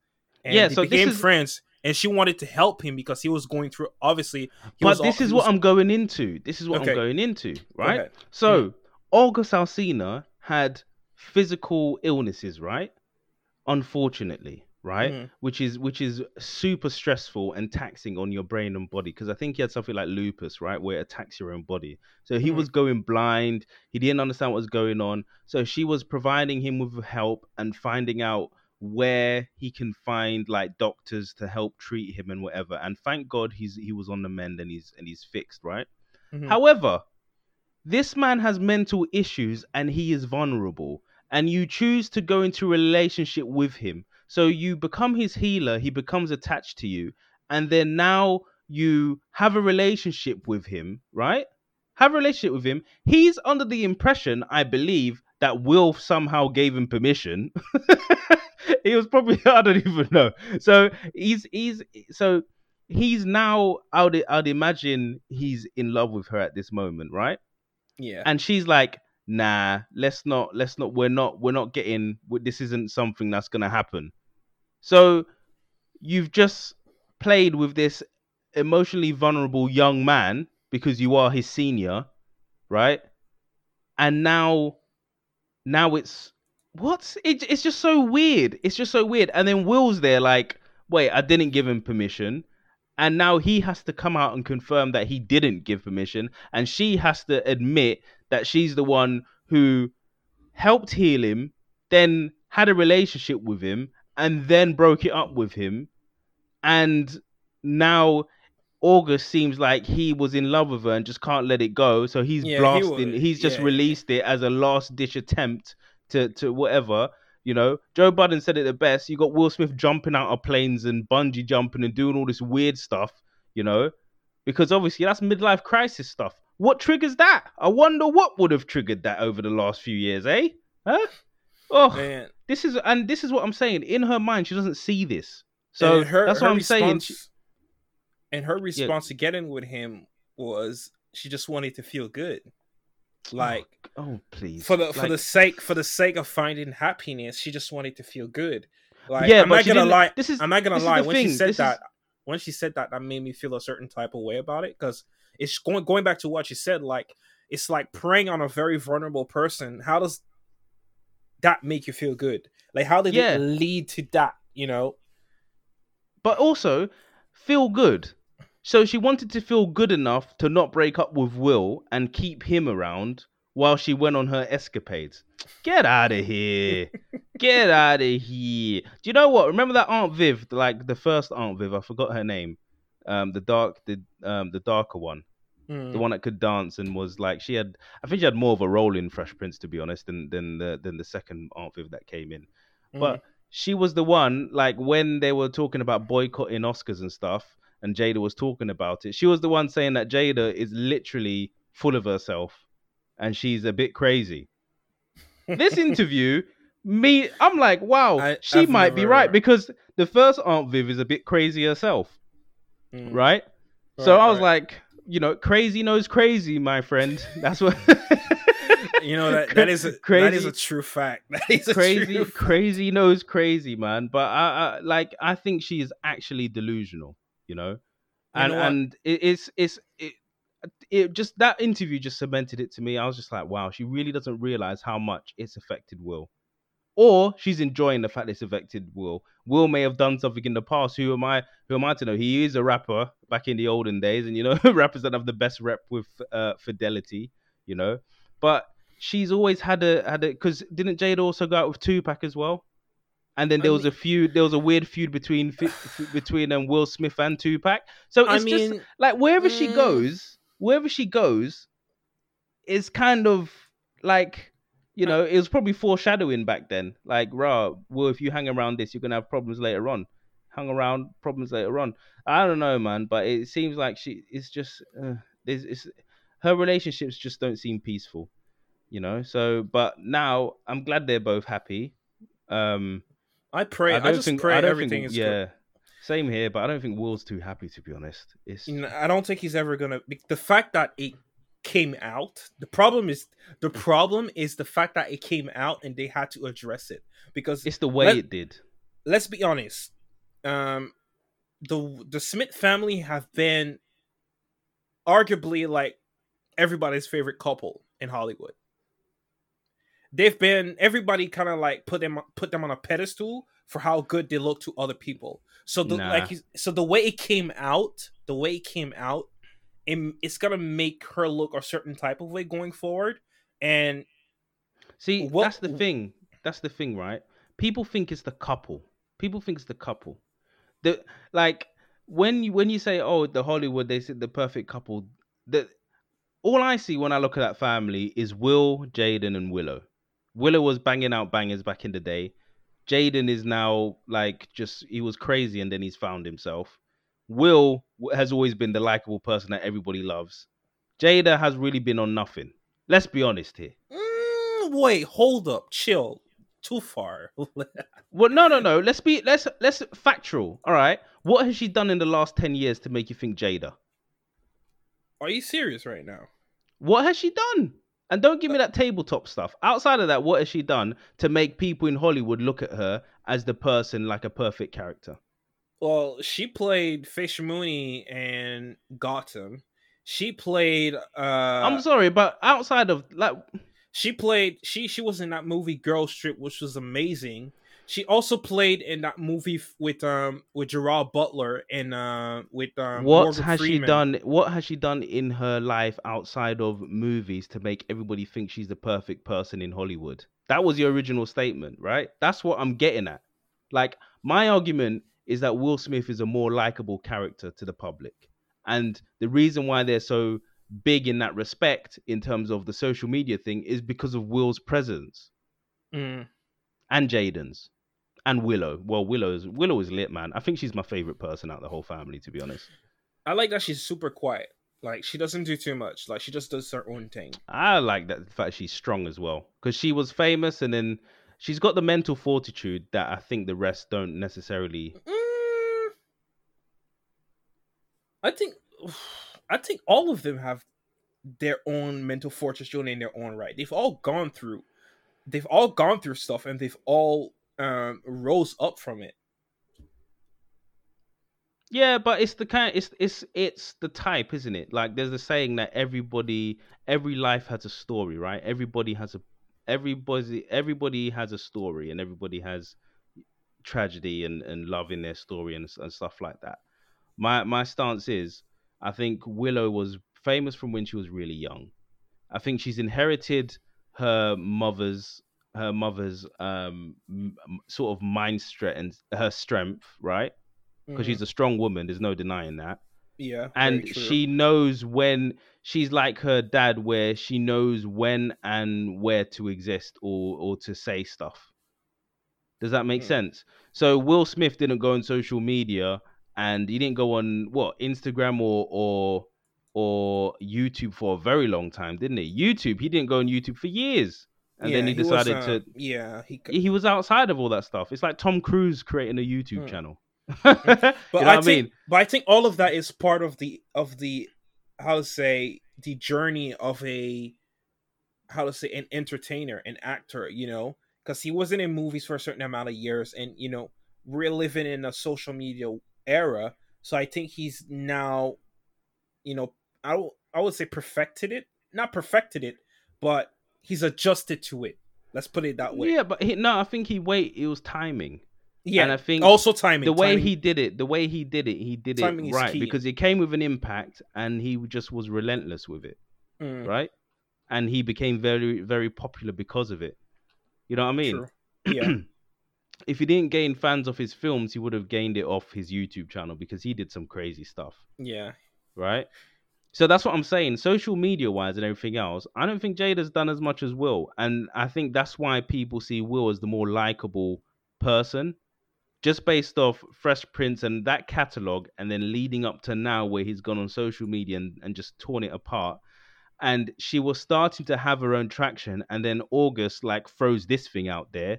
and Yeah, so became is- friends, and she wanted to help him because he was going through obviously. But this al- is what I'm going into. This is what Okay. I'm going into, right? ahead. So, August Alsina had physical illnesses, right? Unfortunately, right? Mhm. Which is which is super stressful and taxing on your brain and body because I think he had something like lupus, right, where it attacks your own body. So he Mhm. was going blind. He didn't understand what was going on. So she was providing him with help and finding out where he can find like doctors to help treat him and whatever. And thank God he's he was on the mend and he's and he's fixed, right? Mhm. However, this man has mental issues and he is vulnerable, and you choose to go into a relationship with him. So you become his healer, he becomes attached to you, and then now you have a relationship with him, right? Have a relationship with him. He's under the impression, I believe, that Will somehow gave him permission. he was probably I don't even know. So he's he's so he's now I would I'd imagine he's in love with her at this moment, right? Yeah. And she's like, nah, let's not let's not we're not we're not getting this isn't something that's gonna happen. So you've just played with this emotionally vulnerable young man because you are his senior, right? And now now it's what? It, it's just so weird. It's just so weird. And then Will's there, like, wait, I didn't give him permission. And now he has to come out and confirm that he didn't give permission. And she has to admit that she's the one who helped heal him, then had a relationship with him, and then broke it up with him. And now August seems like he was in love with her and just can't let it go. So he's Yeah, blasting. was- he's just yeah. released it as a last ditch attempt to to whatever. You know, Joe Budden said it the best. You got Will Smith jumping out of planes and bungee jumping and doing all this weird stuff. You know, because obviously that's midlife crisis stuff. What triggers that? I wonder what would have triggered that over the last few years, eh? Huh? Oh, Man. this is and this is what I'm saying. In her mind, she doesn't see this. So her, that's what I'm saying. response- She- and her response to getting with him was she just wanted to feel good. Oh, like oh please, for the for Like- the sake for the sake of finding happiness, she just wanted to feel good. Like Yeah, I'm not gonna lie. this is- I'm not gonna lie. When she said this is- that, when she said that, that made me feel a certain type of way about it because it's going going back to what she said. Like it's like preying on a very vulnerable person. How does that make you feel good? Like how did Yeah. it lead to that? You know? but also feel good. So she wanted to feel good enough to not break up with Will and keep him around while she went on her escapades. Get out of here. Get out of here. Do you know what? Remember that Aunt Viv, like the first Aunt Viv, I forgot her name. Um the dark the um the darker one. Mm. The one that could dance and was like she had I think she had more of a role in Fresh Prince to be honest than than the than the second Aunt Viv that came in. Mm. But she was the one, like when they were talking about boycotting Oscars and stuff, and Jada was talking about it. She was the one saying that Jada is literally full of herself and she's a bit crazy. This interview, me, I'm like, wow, I- she I've might be never- right because the first Aunt Viv is a bit crazy herself, Mm. right? so I was right. like, you know, crazy knows crazy, my friend. That's what. you know that that is a, crazy is a true fact. That is crazy true fact. crazy knows crazy man but I, I like i think she is actually delusional you know? And know and it, it's it's it, it just that interview just cemented it to me. I was just like wow she really doesn't realize how much it's affected will. Or she's enjoying the fact it's affected will. Will may have done something in the past. Who am i who am i to know? He is a rapper back in the olden days and you know rappers that have the best rep with uh fidelity you know? But she's always had a had a because didn't Jade also go out with Tupac as well? And then there was a feud. There was a weird feud between between um, Will Smith and Tupac. So I mean, just like wherever she mm. goes, wherever she goes, is kind of like you know it was probably foreshadowing back then. Like, rah, well, if you hang around this, you're gonna have problems later on. Hung around problems later on. I don't know, man, but it seems like she it's just uh, there's it's her relationships just don't seem peaceful you know so but now i'm glad they're both happy um I pray. I, don't just think pray i everything think is yeah good. same here but i don't think will's too happy to be honest it's I don't think he's ever gonna. The fact that it came out. The problem is the problem is the fact that it came out and they had to address it because it's the way Let- it did let's be honest. Um, the the Smith family have been arguably like everybody's favorite couple in Hollywood. They've been everybody kind of like put them put them on a pedestal for how good they look to other people. So the Nah. like so the way it came out, the way it came out, it, it's gonna make her look a certain type of way going forward. And see What- that's the thing that's the thing right people think it's the couple people think it's the couple the like when you when you say oh the hollywood they said the perfect couple the all i see when i look at that family is will jaden and willow willow was banging out bangers back in the day jaden is now like just he was crazy and then he's found himself Will has always been the likable person that everybody loves. Jada has really been on nothing. Let's be honest here. Mm, wait, hold up, chill. Too far. well, no, no, no. Let's be let's let's factual. All right. What has she done in the last ten years to make you think Jada? Are you serious right now? What has she done? And don't give me that tabletop stuff. Outside of that, what has she done to make people in Hollywood look at her as the person like a perfect character? Well, she played Fisher Mooney and Gotham. She played. uh I'm sorry, but outside of like, she played. She she was in that movie Girls Trip, which was amazing. She also played in that movie with um with Gerard Butler and uh with um What Morgan has Freeman. she done what has she done in her life outside of movies to make everybody think she's the perfect person in Hollywood? That was your original statement, right? That's what I'm getting at. Like my argument is that Will Smith is a more likable character to the public. And the reason why they're so big in that respect in terms of the social media thing is because of Will's presence. Mm. And Jaden's and Willow. Well, Willow is Willow is lit, man. I think she's my favorite person out of the whole family, to be honest. I like that she's super quiet. Like she doesn't do too much. Like she just does her own thing. I like that the fact she's strong as well because she was famous, and then she's got the mental fortitude that I think the rest don't necessarily. Mm, I think, I think all of them have their own mental fortress, fortitude in their own right. They've all gone through, they've all gone through stuff, and they've all um, rose up from it. Yeah, but it's the kind it's it's it's the type, isn't it? Like there's a saying that everybody every life has a story, right? Everybody has a everybody everybody has a story and everybody has tragedy and, and love in their story and, and stuff like that. My my stance is I think Willow was famous from when she was really young. I think she's inherited her mother's her mother's um sort of mind strength and her strength, right? Because mm-hmm. she's a strong woman. There's no denying that. Yeah. And she knows when she's like her dad, where she knows when and where to exist or or to say stuff. Does that make mm. sense? So Will Smith didn't go on social media and he didn't go on what Instagram or or or YouTube for a very long time, didn't he? YouTube, he didn't go on YouTube for years and yeah, then he decided was, uh, to yeah he he was outside of all that stuff. It's like tom cruise creating a youtube hmm. channel. But you know I, think, I mean? but i think all of that is part of the of the how to say the journey of a how to say an entertainer an actor you know? Because he wasn't in movies for a certain amount of years and you know we're living in a social media era so i think he's now you know i, I would say perfected it. Not perfected it but he's adjusted to it. Let's put it that way. Yeah, but he, no, I think he wait. It was timing. Yeah, and I think also timing. The way timing. he did it, the way he did it, he did timing it right because it came with an impact, and he just was relentless with it, mm. right? And he became very, very popular because of it. You know what I mean? True. Yeah. if he didn't gain fans of his films, he would have gained it off his YouTube channel because he did some crazy stuff. Yeah. Right. So that's what I'm saying. Social media wise and everything else, I don't think Jada's done as much as Will. And I think that's why people see Will as the more likable person. Just based off Fresh Prince and that catalogue, and then leading up to now where he's gone on social media and, and just torn it apart. And she was starting to have her own traction, and then August like throws this thing out there,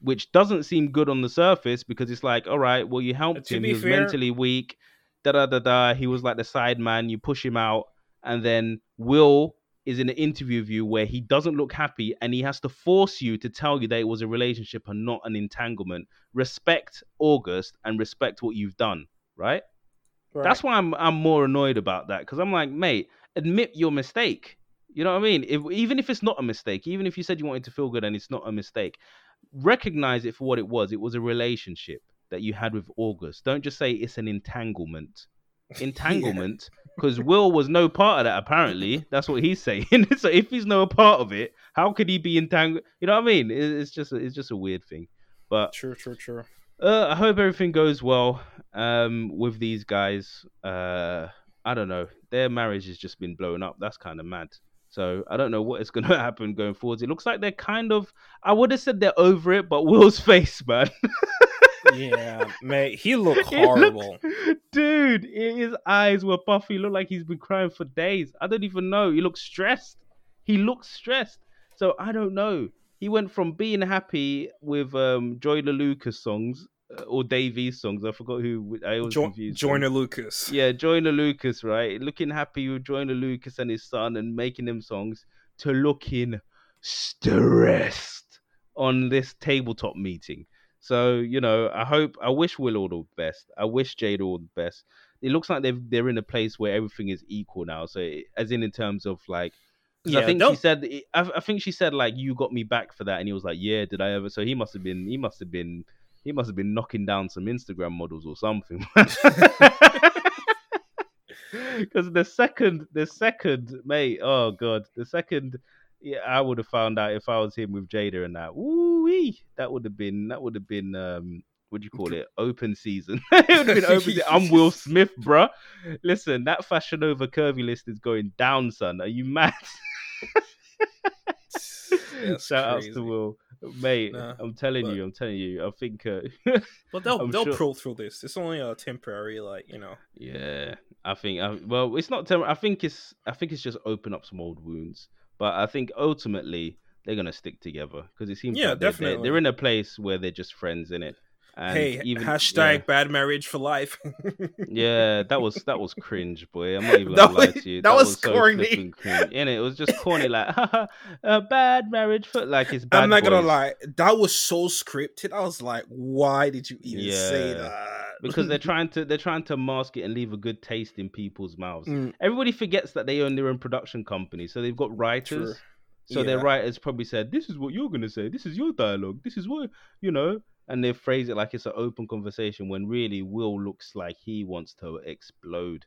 which doesn't seem good on the surface because it's like, all right, well you helped him, he was fair, mentally weak da da da da. He was like the side man. You push him out, and then Will is in an interview with you where he doesn't look happy, and he has to force you to tell you that it was a relationship and not an entanglement. Respect August and respect what you've done, right? right. That's why I'm I'm more annoyed about that because I'm like, mate, admit your mistake. You know what I mean? If, even if it's not a mistake, even if you said you wanted to feel good and it's not a mistake, recognize it for what it was. It was a relationship that you had with August. Don't just say it's an entanglement. Entanglement, because yeah. Will was no part of that. Apparently, that's what he's saying. so if he's no part of it, how could he be entangled? You know what I mean? It's just it's just a weird thing. But true, true, true. Uh, I hope everything goes well um, with these guys. Uh, I don't know. Their marriage has just been blown up. That's kind of mad. So I don't know what is going to happen going forward. It looks like they're kind of. I would have said they're over it, but Will's face, man. Yeah, mate, he looked horrible. Dude, his eyes were puffy. He looked like he's been crying for days. I don't even know. He looks stressed. He looks stressed. So I don't know. He went from being happy with um, Joyner Lucas songs uh, or Davies songs. I forgot who. I always jo- confused. Joyner Lucas. Yeah, Joyner Lucas, right? Looking happy with Joyner Lucas and his son and making them songs to looking stressed on this tabletop meeting. So you know, I hope, I wish Will all the best. I wish Jade all the best. It looks like they've they're in a place where everything is equal now. So eh, as in in terms of like. Yeah, I think she said. Eh, I, I think she said like you got me back for that, and he was like, "Yeah, did I ever?" So he must have been. He must have been. He must have been knocking down some Instagram models or something. Because the second, the second, mate, oh god, the second yeah, I would have found out if I was him with Jada and that. Woo that would have been that would have been um what do you call it? Open season. it would have been open. season. I'm Will Smith, bruh. Listen, that Fashion over curvy list is going down, son. Are you mad? Shout outs to Will, mate. Nah, I'm telling but, you, I'm telling you. I think. Uh, well, they'll I'm they'll sure... pull through this. It's only a temporary, like you know. Yeah, I think. I, well, it's not temporary. I think it's. I think it's just open up some old wounds. But I think ultimately they're gonna stick together because it seems yeah, like definitely. They're, they're, in a place where they're just friends in it. And hey, even, hashtag yeah. bad marriage for life. yeah, that was that was cringe, boy. I'm not even gonna lie to you. That, that was, was so corny. Cringe. In it, it was just corny, like a bad marriage for like it's. Bad I'm not boys. gonna lie, that was so scripted. I was like, why did you even yeah. say that? because they're trying to they're trying to mask it and leave a good taste in people's mouths. Mm. Everybody forgets that they own their own production company, so they've got writers. True. So yeah. their writers probably said, "This is what you're gonna say. This is your dialogue. This is what you know." and they phrase it like it's an open conversation when really Will looks like he wants to explode.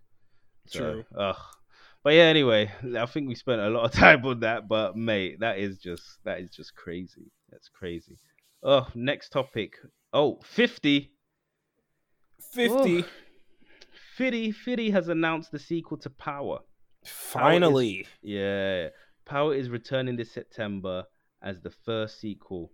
So, True. Ugh. But yeah, anyway, I think we spent a lot of time on that. But mate, that is just that is just crazy. That's crazy. Oh, next topic. Oh, 50. 50. Oh. Fitty Fitty has announced the sequel to Power. Finally. Power is, yeah. Power is returning this September as the first sequel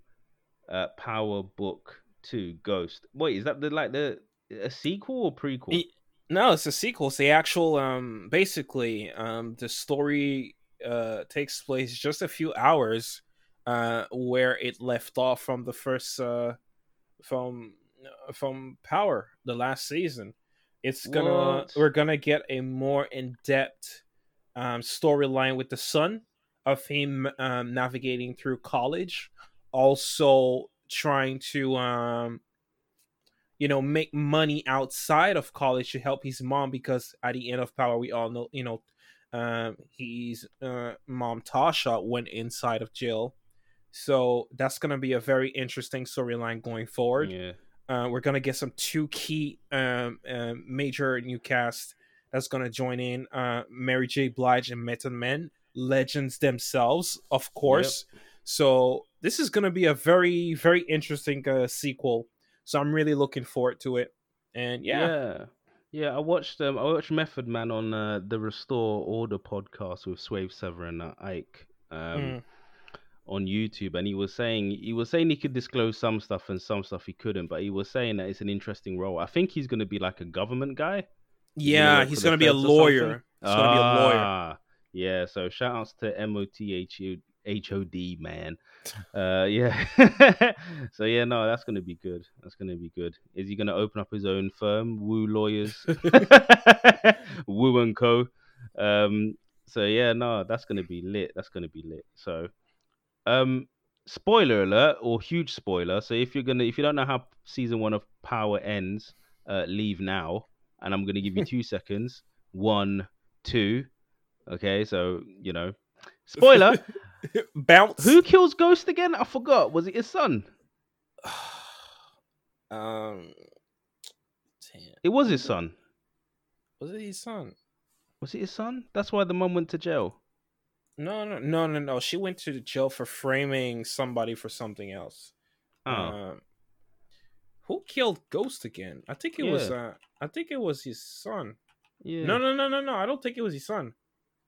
uh, Power Book Two Ghost. Wait, is that the like the a sequel or prequel? It, no, it's a sequel. It's the actual. Um, basically, um, the story uh takes place just a few hours, uh, where it left off from the first uh, from from Power, the last season. It's gonna what? we're gonna get a more in depth um, storyline with the son of him um, navigating through college also trying to um you know make money outside of college to help his mom because at the end of power we all know you know um his uh, mom tasha went inside of jail. So that's gonna be a very interesting storyline going forward. Yeah. Uh, we're gonna get some two key um, uh, major new cast that's gonna join in uh, mary j. Blige and method man legends themselves of course. Yep. so this is going to be a very very interesting uh, sequel. So i'm really looking forward to it. And yeah. Yeah. Yeah i watched um i watched method man on uh, the restore order podcast with swave severin and ike um mm. on youtube. And he was saying he was saying he could disclose some stuff and some stuff he couldn't but he was saying that it's an interesting role. I think he's going to be like a government guy. Yeah he's going to be a lawyer. he's ah, going to be a lawyer yeah so shout outs to m-o-t-h-u HOD man. Uh, yeah. so yeah, no, that's gonna be good. That's gonna be good. Is he gonna open up his own firm, Woo Lawyers, Woo and Co. Um, so yeah, no, that's gonna be lit. That's gonna be lit. So, um, spoiler alert or huge spoiler. So if you're gonna, if you don't know how season one of Power ends, uh, leave now, and I'm gonna give you two seconds. One, two. Okay, so you know, spoiler. Bounce. Who kills Ghost again? I forgot. Was it his son? um, damn. it was his son. Was it his son? Was it his son? That's why the mom went to jail. No, no, no, no, no. She went to jail for framing somebody for something else. Oh. Um, who killed Ghost again? I think it yeah. was. Uh, I think it was his son. Yeah. No, no, no, no, no. I don't think it was his son.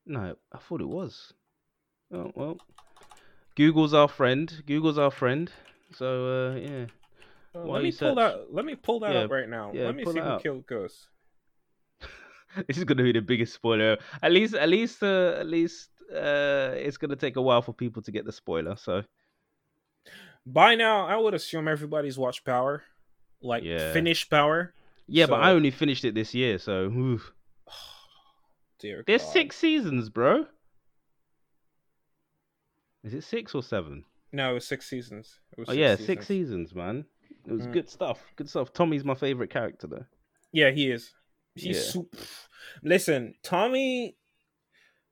No, I thought it was. Oh well, Google's our friend. Google's our friend. So uh, yeah. Uh, let me pull search. that. Let me pull that Yeah, up right now. yeah, let me see who up. killed Ghost. this is gonna be the biggest spoiler. At least, at least, uh, at least, uh, it's gonna take a while for people to get the spoiler. So By now, I would assume everybody's watched Power, like Yeah. finished Power. yeah, but I only finished it this year. So oof. Dear there's God. six seasons, bro. Is it six or seven? No, it was six seasons. It was Oh yeah, six seasons, man. It was Mm. good stuff. Good stuff. Tommy's my favorite character though. Yeah, he is. He's Yeah. super. Listen, Tommy.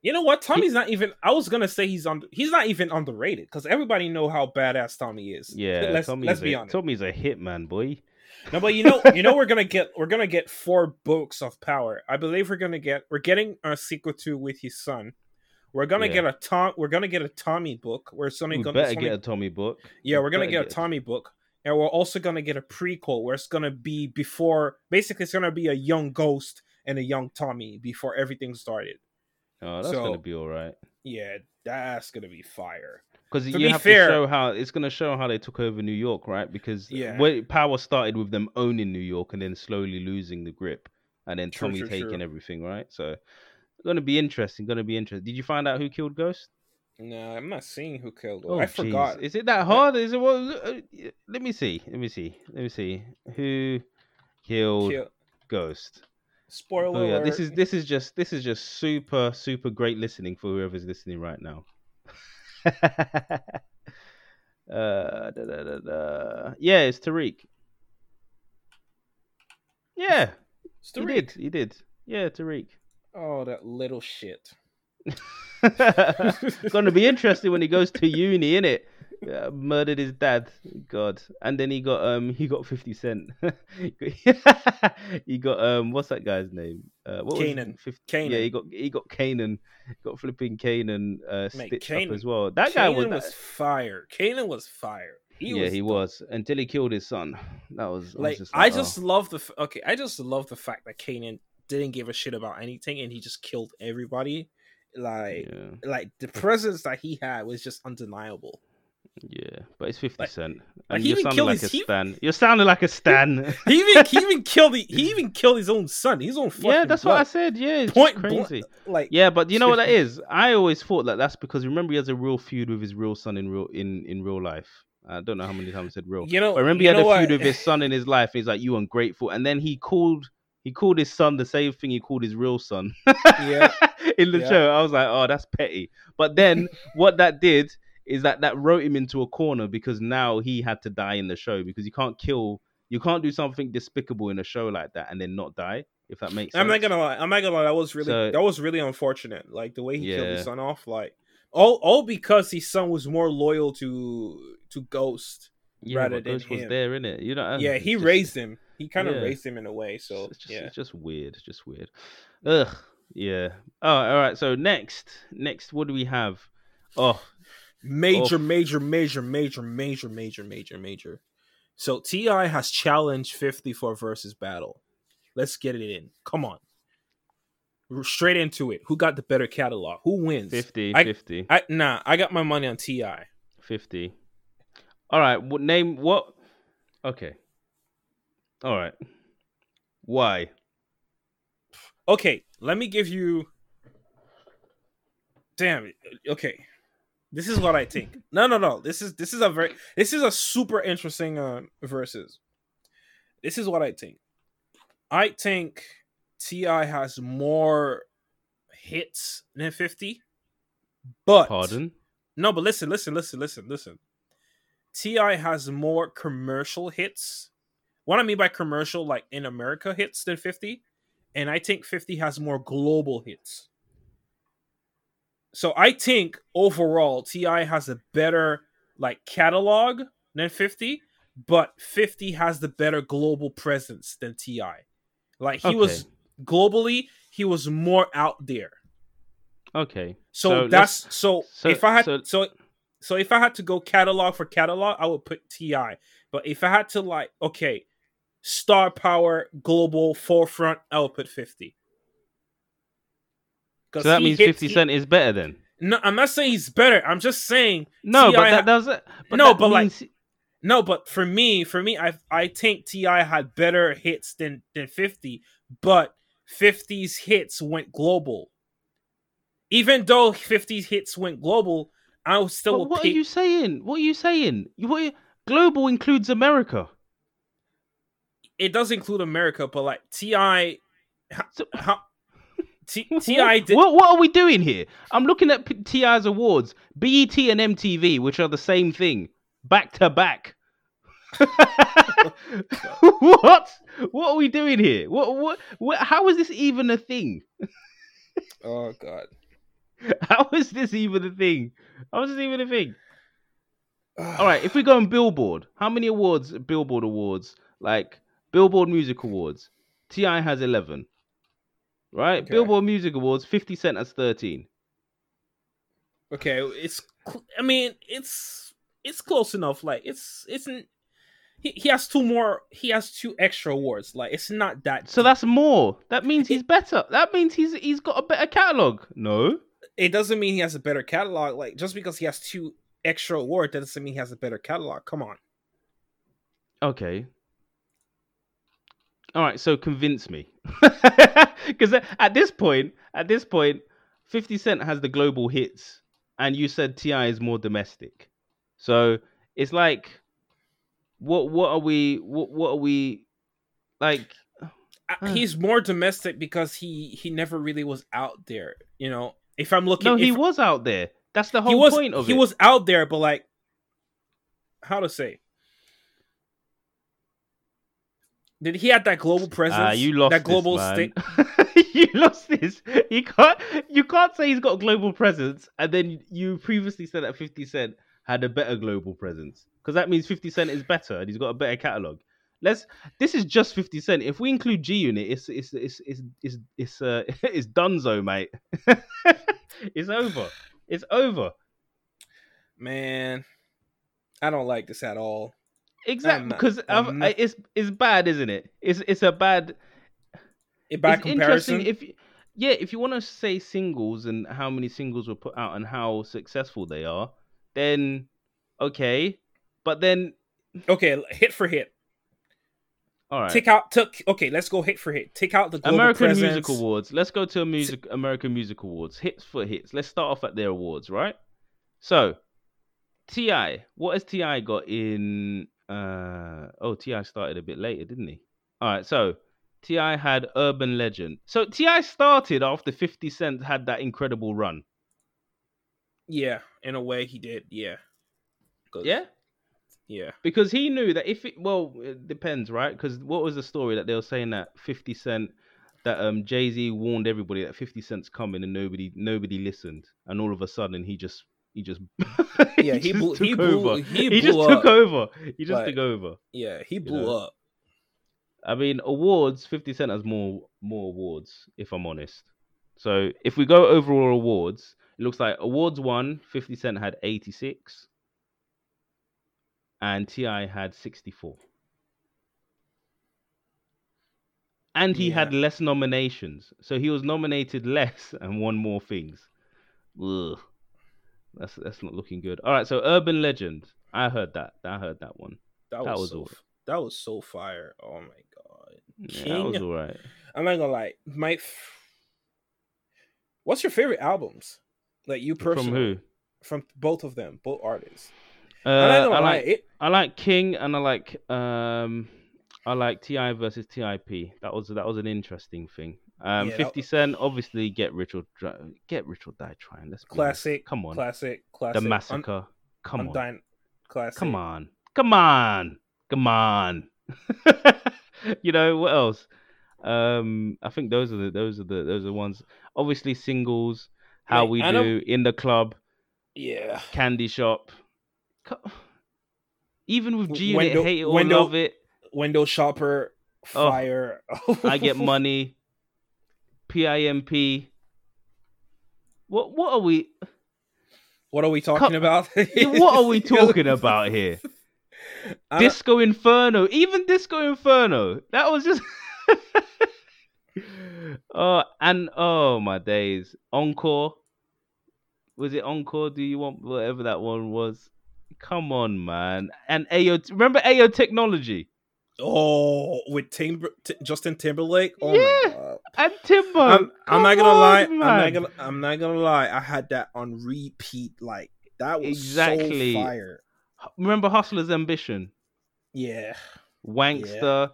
You know what? Tommy's not even. I was gonna say he's on. He's not even underrated because everybody know how badass Tommy is. Yeah, let's Tommy's let's a, be honest. Tommy's a hitman, boy. No, but you know, you know, we're gonna get we're gonna get four books of power. I believe we're gonna get we're getting a sequel to with his son. We're gonna Yeah. get a Tom. We're gonna get a Tommy book. We're suddenly We gonna better get a Tommy book. yeah. we We're gonna better get a Tommy book, and we're also gonna get a prequel where it's gonna be before. Basically, it's gonna be a young Ghost and a young Tommy before everything started. Oh, that's So- gonna be all right. Yeah, that's gonna be fire. Because you be have fair- to show how it's going to show how they took over New York, right? Because Yeah. power started with them owning New York and then slowly losing the grip, and then True, Tommy true, taking true. everything, right? So, going to be interesting. Going to be interesting. Did you find out who killed Ghost? No, I'm not seeing who killed. Oh, I jeez. forgot. Is it that hard? Is it what? uh, Let me see. Let me see. Let me see. Who killed Kill- Ghost? Spoiler Oh yeah, this is this is just this is just super super great listening for whoever's listening right now. uh, da, da, da. Yeah, it's Tariq. Yeah, It's he Tariq. did. He did. Yeah, Tariq. Oh, that little shit. It's Gonna be interesting when he goes to uni, innit? Yeah, murdered his dad. God, and then he got um he got fifty cent. he got um what's that guy's name? Uh, what was it? Kanan. Yeah, he got he got Kanan, got flipping Kanan uh, Mate, stitched Kanan- up as well. That guy was, Kanan was fire. Kanan was fire. He yeah, was he was until he killed his son. That was I was Like, just I like, oh. just love the f- okay. I just love the fact that Kanan didn't give a shit about anything and he just killed everybody. Like, yeah, like the presence that he had was just undeniable. Yeah, but it's fifty Like- cent, and he you're sounding like his- a he- stan. You're sounding like a stan. He even he even killed the, he even killed his own son. His own fucking yeah, that's what I said. Yeah, it's Point crazy. Like, Yeah, but you know what that is? I always thought that that's because remember he has a real feud with his real son in real in in real life. I don't know how many times I said real. you know, But I remember he had a feud what? with his son in his life. He's like, "You ungrateful," and then he called he called his son the same thing he called his real son. Yeah. in the Yeah. show, I was like, "Oh, that's petty." But then what that did is that that wrote him into a corner because now he had to die in the show because you can't kill, you can't do something despicable in a show like that and then not die. If that makes sense. I'm not gonna lie. I'm not gonna lie. That was really So- that was really unfortunate. Like the way he killed his son off. Like all all because his son was more loyal to to Ghost. yeah, rather than Ghost was him. there, innit? You know. yeah, he just- raised him. He kind of yeah. raised him in a way. So it's just, yeah, it's just weird. Just weird. Ugh. Yeah. Oh, all right. So next, next, what do we have? Oh, Oh. major, Oof. major, major, major, major, major, major, major. So T.I. has challenged 50 for versus battle. Let's get it in. Come on, We're straight into it. Who got the better catalog? Who wins? 50, I- 50, I nah. I got my money on Ti. 50. All right. What name? What? Okay. All right. Why? Okay, let me give you. Damn it. Okay, this is what I think. No, no, no. This is this is a very this is a super interesting uh, versus. This is what I think. I think T.I. has more hits than fifty, but Pardon? no, but listen, listen, listen, listen, listen. T.I. has more commercial hits. What I mean by commercial, like in America hits than 50, and I think 50 has more global hits. So I think overall T.I. has a better like catalog than 50, but 50 has the better global presence than Ti. Like he was globally, he was more out there. Okay. So, So that's so, so- if I had so- so so if I had to go catalog for catalog, I would put Ti. But if I had to like okay, star power, global, forefront, I would put fifty. So that means hits- 50 he- is better then? No, I'm not saying he's better. I'm just saying No, T.I. but ha- that doesn't. But No, that but like- No, but for me, for me, I I think T.I. had better hits than than Fifty, but 50's hits went global. Even though 50's hits went global, I was still. But what pick... are you saying? What are you saying? You, what, global includes America. It does include America, but like T.I., so, how, T- T.I. did. What, what are we doing here? I'm looking at T.I.'s awards, BET and MTV, which are the same thing, back to back. what? What are we doing here? What, what? What? How is this even a thing? oh God. How is this even a thing? How is this even a thing? All right, if we go on Billboard, how many awards? Billboard awards, like Billboard Music Awards. T.I. has eleven. Right, okay. Billboard Music Awards. Fifty Cent has thirteen. Okay, it's. I mean, it's it's close enough. Like it's it's he, he has two more he has two extra awards like it's not that so that's more that means he's better that means he's he's got a better catalog no it doesn't mean he has a better catalog like just because he has two extra awards that doesn't mean he has a better catalog come on okay all right so convince me. Because at this point at this point 50 cent has the global hits and you said T.I. is more domestic. So it's like what what are we what what are we like uh, he's more domestic because he he never really was out there you know? If i'm looking no he if, was out there. That's the whole was, point of he it. he was out there but like how to say did he have that global presence? Uh, you lost that global stick. you lost this. You can't. You can't say he's got a global presence, and then you previously said that Fifty Cent had a better global presence because that means 50 Cent is better and he's got a better catalog. Let's. This is just 50 Cent. If we include G Unit, it's it's it's it's it's it's uh it's Dunzo, mate. it's over. It's over. Man, I don't like this at all. Exactly because it's it's bad, isn't it? It's it's a bad. A bad comparison. If yeah, if you want to say singles and how many singles were put out and how successful they are, then okay. But then okay, hit for hit. All right. Take out took okay, let's go hit for hit. Take out the American presence. Music Awards. Let's go to a music American Music Awards. Hits for hits. Let's start off at their awards, right? So T.I., what has T.I. got in uh oh T.I. started a bit later, didn't he? Alright, so T.I. had Urban Legend. So T.I. started after 50 Cent had that incredible run. Yeah, in a way he did, yeah. Yeah? Yeah. Because he knew that if it well, it depends, right? Because what was the story that they were saying that 50 Cent that um Jay Z warned everybody that 50 Cent's coming and nobody nobody listened. And all of a sudden he just he just Yeah, he, he blew, he blew, over. He, he just up. took over. He just like, took over. Yeah, he blew you know? up. I mean, awards, 50 Cent has more more awards, if I'm honest. So if we go overall awards, it looks like awards one, 50 Cent had 86 and T.I. had 64. And he yeah. had less nominations. So he was nominated less and won more things. Ugh. That's that's not looking good. All right, so Urban Legend. I heard that. I heard that one. That, that was, was so, that was so fire. Oh my god. Yeah, King, that was all right. I'm not gonna lie. My What's your favorite albums? Like you personally From who? From both of them, both artists. Uh, I like it. I like King and I like um I like T.I. versus Tip. That was that was an interesting thing. Um, yeah, Fifty that... Cent obviously get rich or get rich or die trying. Let's classic. Come on, classic, classic. The massacre. I'm, Come I'm on, dying. classic. Come on, come on, come on. you know what else? Um, I think those are the those are the those are the ones. Obviously, singles. How we do in the club. Yeah. Candy shop. Even with G Unit, hate it or window, love it. Window shopper, fire. Oh, I get money. PIMP. What what are we? What are we talking Co- about? what are we talking about here? Uh, Disco Inferno, even Disco Inferno. That was just. oh, and oh my days! Encore. Was it Encore? Do you want whatever that one was? Come on, man. And Ayo, remember Ayo technology? Oh, with Timber, T- Justin Timberlake. Oh Yeah. And Timbo. I'm, I'm not gonna lie. on, I'm not gonna. I'm not gonna lie. I had that on repeat. Like that was Exactly. so fire. Remember Hustler's Ambition? Yeah. Wankster.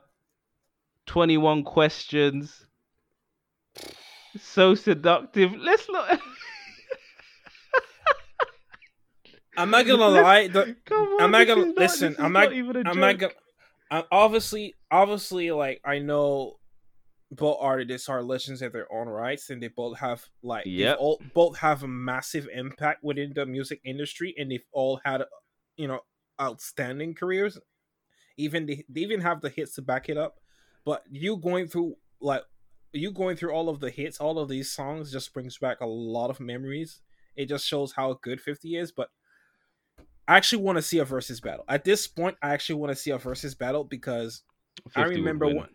21 questions. So seductive. Let's look. I'm not gonna lie. The, Come on, I'm not gonna- not- listen, I'm not- even a I'm not gonna. Obviously, obviously, like I know both artists are legends in their own rights, and they both have like all both have a massive impact within the music industry, and they've all had you know outstanding careers. Even they, they even have the hits to back it up. But you going through like you going through all of the hits, all of these songs just brings back a lot of memories. It just shows how good Fifty is, but. I actually want to see a versus battle. At this point, I actually want to see a versus battle because 50 I remember one.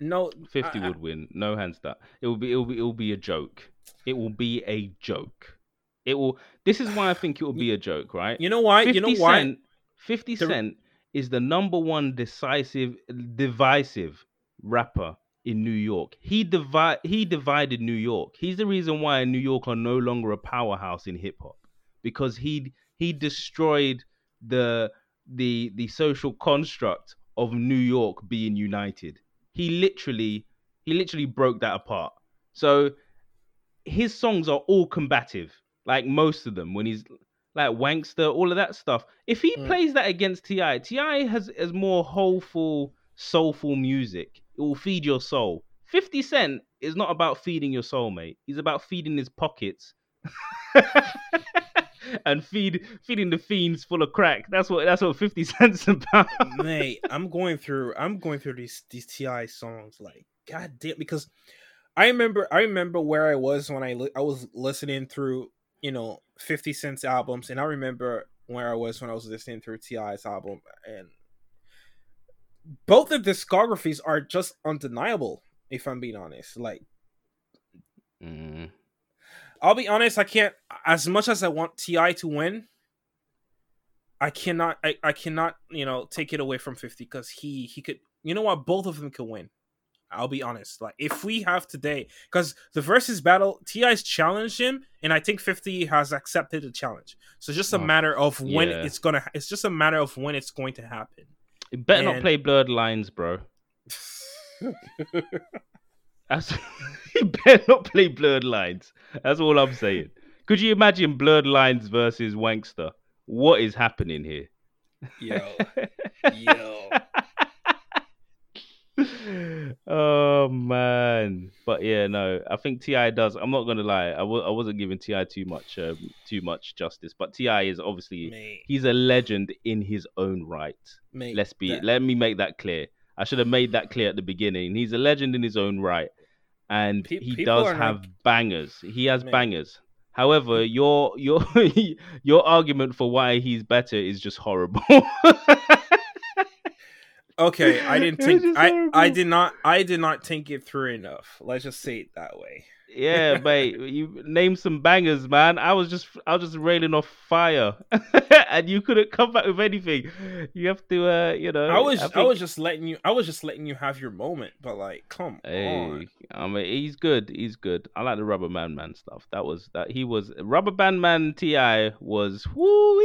No, 50 I- I- would win. No hands down. It will be. It will be. It will be a joke. It will be a joke. It will. This is why I think it will be a joke, right? You know why? 50 You know why? Cent. Fifty The- Cent is the number one decisive, divisive rapper in New York. He divide. He divided New York. He's the reason why New York are no longer a powerhouse in hip hop because he he destroyed the the the social construct of New York being united. He literally he literally broke that apart. So his songs are all combative, like most of them. When he's like Wankster, all of that stuff. If he Mm. plays that against T.I., T.I. has has more wholeful, soulful music. It will feed your soul. Fifty Cent is not about feeding your soul, mate. He's about feeding his pockets. and feed feeding the fiends full of crack. That's what that's what Fifty Cent's about. Mate, I'm going through. I'm going through these these T.I. songs. Like, god damn, because I remember. I remember where I was when I li- I was listening through. You know, Fifty Cent's albums, and I remember where I was when I was listening through T.I.'s album, and both the discographies are just undeniable. If I'm being honest, like Mm. I'll be honest, I can't as much as I want T.I. to win, I cannot I, I cannot, you know, take it away from 50 cuz he he could you know what, both of them could win. I'll be honest. Like if we have today cuz the versus battle T.I.'s challenged him and I think 50 has accepted the challenge. So it's just a Oh, matter of when yeah. it's going to it's just a matter of when it's going to happen. It better not play blurred lines, bro. That's, he better not play blurred lines. That's all I'm saying. Could you imagine blurred lines versus Wankster? What is happening here? Yo. Yo. oh man, but yeah, no, I think T.I. does. I'm not gonna lie, I w- I wasn't giving T.I. too much, um, too much justice. But T.I. is obviously Mate, he's a legend in his own right. mate. Let's be. that- Let me make that clear. I should have made that clear at the beginning. He's a legend in his own right, and Pe- he does have not- bangers. He has bangers. However, your your your argument for why he's better is just horrible. Okay, I didn't think I I did not I did not think it through enough. Let's just say it that way. Yeah, mate. You name some bangers, man. I was just I was just railing off fire, and you couldn't come back with anything. You have to, uh, you know. I was I, think- was just letting you I was just letting you have your moment, but like come Hey, on. I mean, he's good. He's good. I like the Rubber Band Man stuff. That was that. He was Rubber Band Man. T.I. was woo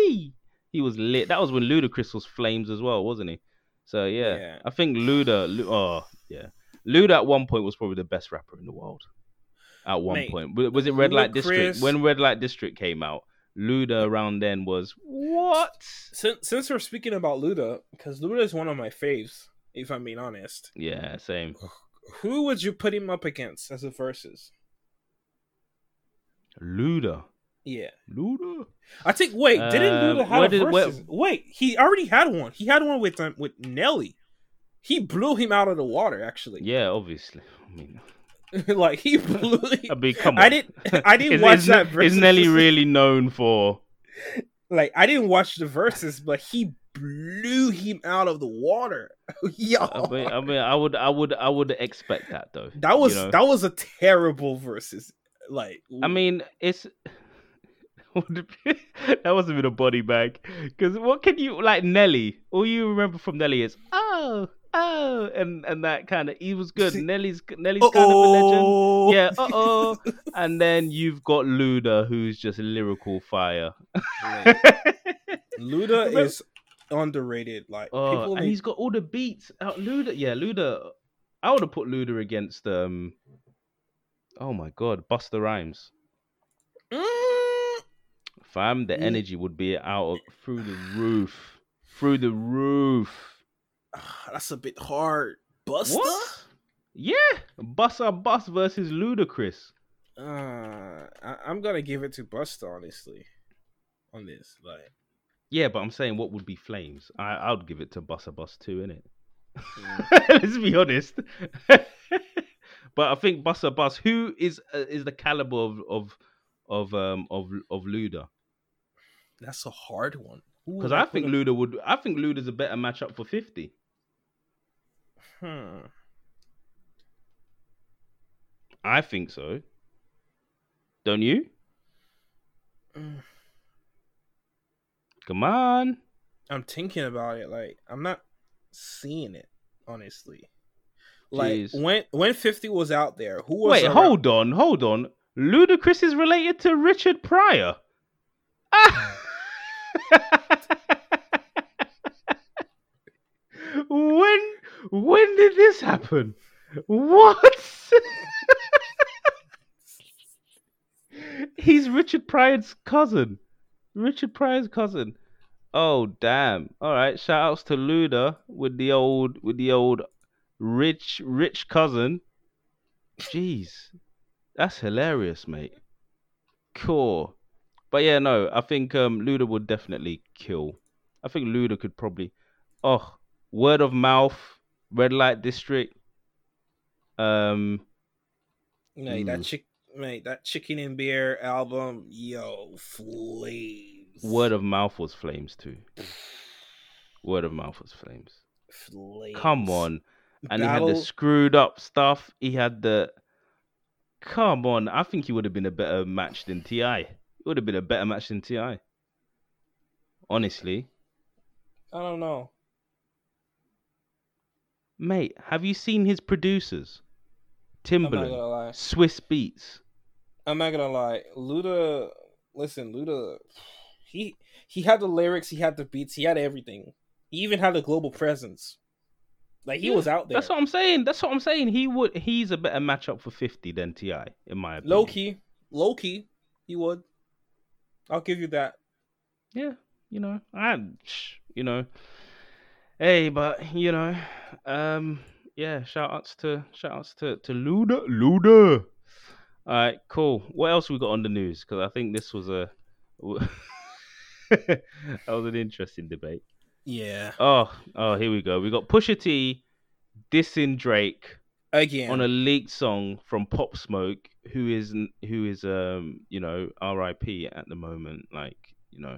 He was lit. That was when Ludacris was flames as well, wasn't he? So yeah, Yeah. I think Luda. Lu- oh yeah, Luda at one point was probably the best rapper in the world. At one Mate, point, was it Red Light District? When Red Light District came out, Luda around then was what? Since since we're speaking about Luda, because Luda is one of my faves, if I'm being honest. Yeah, same. Who would you put him up against as a versus? Luda. Yeah. Luda. I think wait, didn't Uh, Luda have a did- where- versus? Wait, he already had one. He had one with um, with Nelly. He blew him out of the water actually. Yeah, obviously. I mean, like he blew I mean, come on. I didn't I didn't is, watch is, that Is versus. Nelly really known for? like I didn't watch the verses, but he blew him out of the water. Yo, I mean, I mean, I would, I would, I would expect that though. that was you know? that was a terrible versus. Like I mean, it's that must have been a body bag. Because what can you like Nelly? All you remember from Nelly is oh oh, and and that kind of he was good. Nelly's Nelly's kind of a legend. Yeah, uh oh. and then you've got Luda, who's just lyrical fire. Luda is underrated. Like Oh, people and he's got all the beats. out. Luda, yeah, Luda. I would have put Luda against um. Oh my god, Busta Rhymes. Mm, Fam, the Mm. energy would be out of, through the roof, through the roof. That's a bit hard. Busta. What? Yeah, Busta Bus versus Ludacris. Uh, I, I'm gonna give it to Busta honestly. On this, like, Yeah, but I'm saying what would be Flames? I I would give it to Busta Bus too, innit? mm, Let's be honest. but I think Busta Bus, who is uh, is the caliber of of of um of of Luda? that's a hard one. Because I think Luda would. I think Luda's a better matchup for fifty. Hmm. I think so. Don't you? Mm, Come on. I'm thinking about it. Like, I'm not seeing it honestly. Like Jeez. when when 50 was out there, who was Wait, around- hold on, hold on. Ludacris is related to Richard Pryor. Ah! When did this happen? What? He's Richard Pryor's cousin. Richard Pryor's cousin. Oh damn. Alright, shout outs to Luda with the old with the old rich rich cousin. Jeez. That's hilarious, mate. Cool. But yeah, no, I think um Luda would definitely kill. I think Luda could probably oh word of mouth, red light district. Um Mate, that Mm. chick, mate, that chicken and beer album, yo, flames. word of mouth was flames too. Word of mouth was flames. flames. Come on. And he had the screwed up stuff. He had the Come on, I think he would have been a better match than Ti. It would have been a better match than Ti. Honestly, I don't know. Mate, have you seen his producers? I'm not Timbaland, gonna lie. Swizz Beatz. I'm not gonna lie. Luda, listen, Luda, he he had the lyrics, he had the beats, he had everything. He even had a global presence. Like he Yeah, was out there. That's what I'm saying. That's what I'm saying. He would. He's a better matchup for 50 than T.I., in my opinion. Low key, low key, he would. I'll give you that. Yeah, you know, I, you know, hey, but you know, um, yeah, shout outs to shout outs to to Luda, Luda. All right, cool. What else we got on the news? Because I think this was a that was an interesting debate. Yeah. Oh, oh, here we go. We got Pusha T dissing Drake Again. on a leaked song from Pop Smoke, who is who is um you know R.I.P. at the moment. Like you know,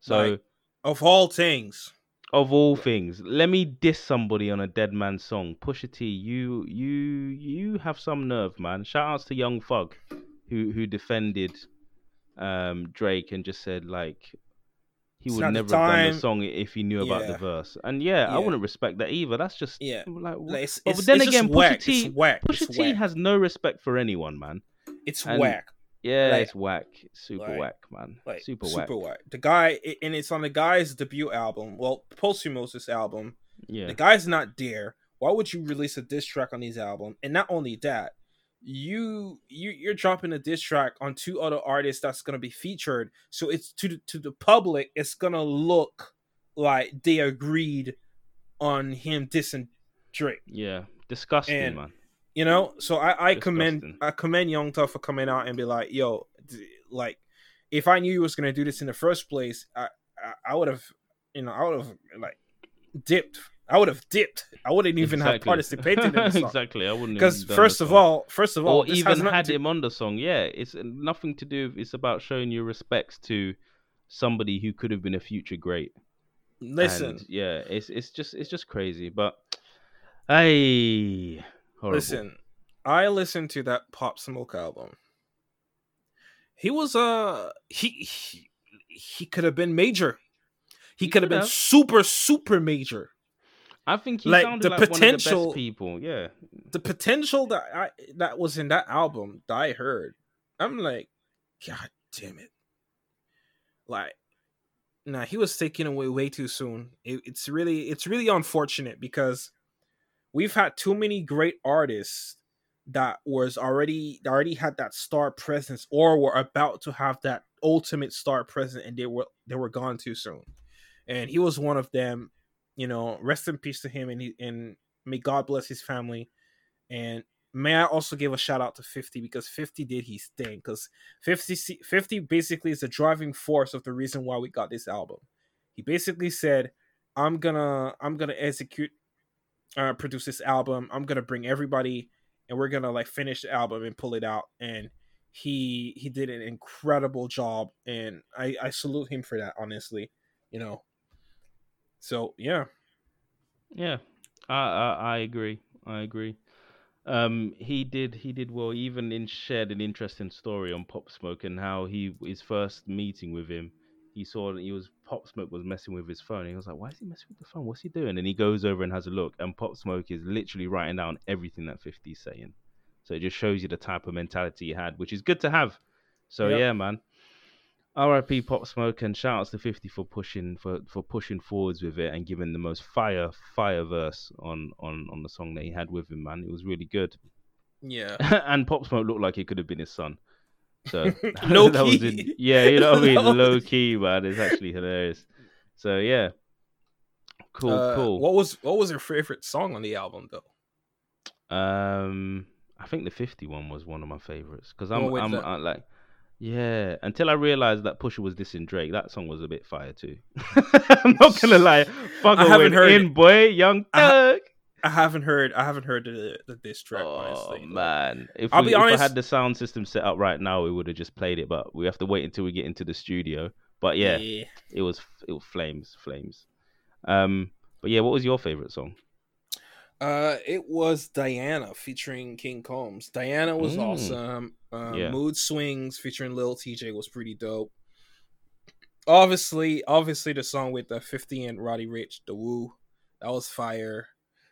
so. Like- of all things. Of all things, let me diss somebody on a dead man song. Pusha T, you you you have some nerve, man. Shout outs to Young Thug, who who defended um Drake and just said like he It's would never have done the song if he knew about the verse. And yeah, I wouldn't respect that either. That's just Yeah. like, Like, it's, but then it's again, Pusha whack. T. Pusha it's T whack. has no respect for anyone, man. It's and- whack. Yeah, Like- it's whack, super like- whack, man, Like super, super whack. whack. The guy, and it's on the guy's debut album. Well, posthumous album. Yeah, The guy's not there. Why would you release a diss track on his album? And not only that, you you you're dropping a diss track on two other artists that's gonna be featured. So it's to the, to the public, it's gonna look like they agreed on him dissing Drake. yeah, disgusting, And- man. You know, so I, I commend I commend Young Thug for coming out and be like, yo, d- like if I knew you was gonna do this in the first place, I I, I would have, you know, I would have like dipped. I would have dipped. I wouldn't even have participated in the song. exactly, I wouldn't Because first of all, first of all, or even had to- him on the song. Yeah, it's nothing to do. It's about showing your respects to somebody who could have been a future great. Listen, And, yeah, it's it's just it's just crazy. But hey, horrible. listen. I listened to that Pop Smoke album. he was uh he he, he could have been major. He, He could have been super super major. I think he Like, sounded the like one of the potential- best people. Yeah, The potential that I that was in that album that I heard, I'm like, God damn it! Like, nah, he was taken away way too soon. It, it's really it's really unfortunate because we've had too many great artists that was already already had that star presence or were about to have that ultimate star presence and they were they were gone too soon. And he was one of them you know rest in peace to him and he and may god bless his family. And may i also give a shout out to 50 because 50 did his thing because 50 50 basically is the driving force of the reason why we got this album. He basically said i'm gonna i'm gonna execute uh produce this album i'm gonna bring everybody and we're gonna like finish the album and pull it out and he he did an incredible job and i i salute him for that honestly you know so yeah yeah. I, I I agree. I agree. Um, he did he did well. Even in shared an interesting story on Pop Smoke and how he his first meeting with him. He saw that he was Pop Smoke was messing with his phone. He was like, "Why is he messing with the phone? What's he doing?" And he goes over and has a look, and Pop Smoke is literally writing down everything that 50's saying. So it just shows you the type of mentality he had, which is good to have. So Yep. yeah, man. R.I.P. Pop Smoke and shout outs to 50 for pushing for, for pushing forwards with it and giving the most fire fire verse on, on on the song that he had with him, man. It was really good. yeah and Pop Smoke looked like it could have been his son. So Low that was key. in- yeah, you know what I mean? Low Low key, man. It's actually hilarious. So yeah. Cool, Uh, cool. what was what was your favorite song on the album though Um, I think the 50 one was one of my favorites because I'm, Well, with I'm uh, like, yeah. Until I realized that Pusha was dissing Drake, that song was a bit fire too. I'm not gonna lie, fuck I haven't heard in, it. boy, Young I Thug. I haven't heard i haven't heard the, the diss track Oh honestly man, if, I'll we, be if I had the sound system set up right now, we would have just played it. But we have to wait until we get into the studio. But yeah, yeah it was it was flames, flames. Um, but yeah, what was your favorite song? Uh, it was Diana featuring King Combs. Diana was Mm. awesome. Um, Yeah. Mood Swings featuring Lil Tjay was pretty dope. Obviously, obviously the song with the Fifty and Roddy Ricch, the Woo, that was fire.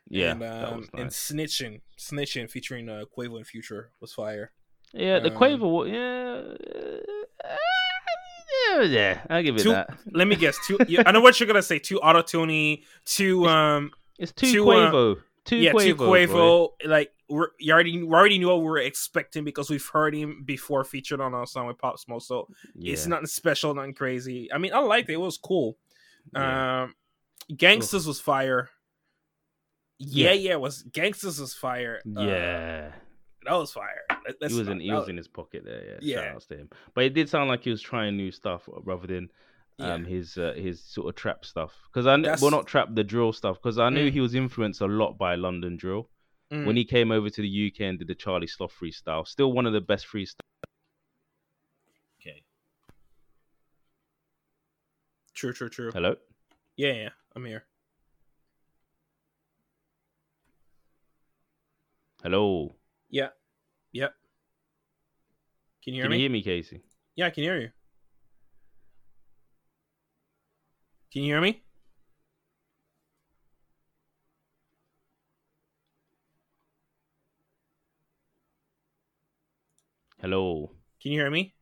Yeah, and, um, was and. Snitching, Snitching featuring uh, Quavo and Future was fire. Yeah, the um, Quavo, wa- yeah, uh, yeah, yeah. I'll give it Two- that. Let me guess. Two, yeah, I know what you're gonna say. Too auto tuney. Too um. It's two two, uh, Quavo, two yeah, Quavo, too boy. Quavo. Like we're, you already, we already knew what we were expecting because we've heard him before featured on our song with Pop Smoke. So Yeah, It's nothing special, nothing crazy. I mean, I liked it. It was cool. yeah. Um, Gangsters was fire. Yeah, Yeah. yeah, was Gangsters was fire. Uh, yeah. that was fire. Let- he was in he that was in his pocket there. Yeah, Yeah. shout outs to him. But it did sound like he was trying new stuff rather than yeah. um his uh, his sort of trap stuff. Because I kn- well not trap the drill stuff because I knew Mm. he was influenced a lot by London drill Mm. when he came over to the UK and did the Charlie Sloth freestyle. Still one of the best freestyle. Okay. True, true, true. Hello. Yeah, yeah, I'm here. Hello. Yeah, yep. Can you hear Can me? Can you hear me, Casey? Yeah, I can hear you. Can you hear me? Hello. Can you hear me?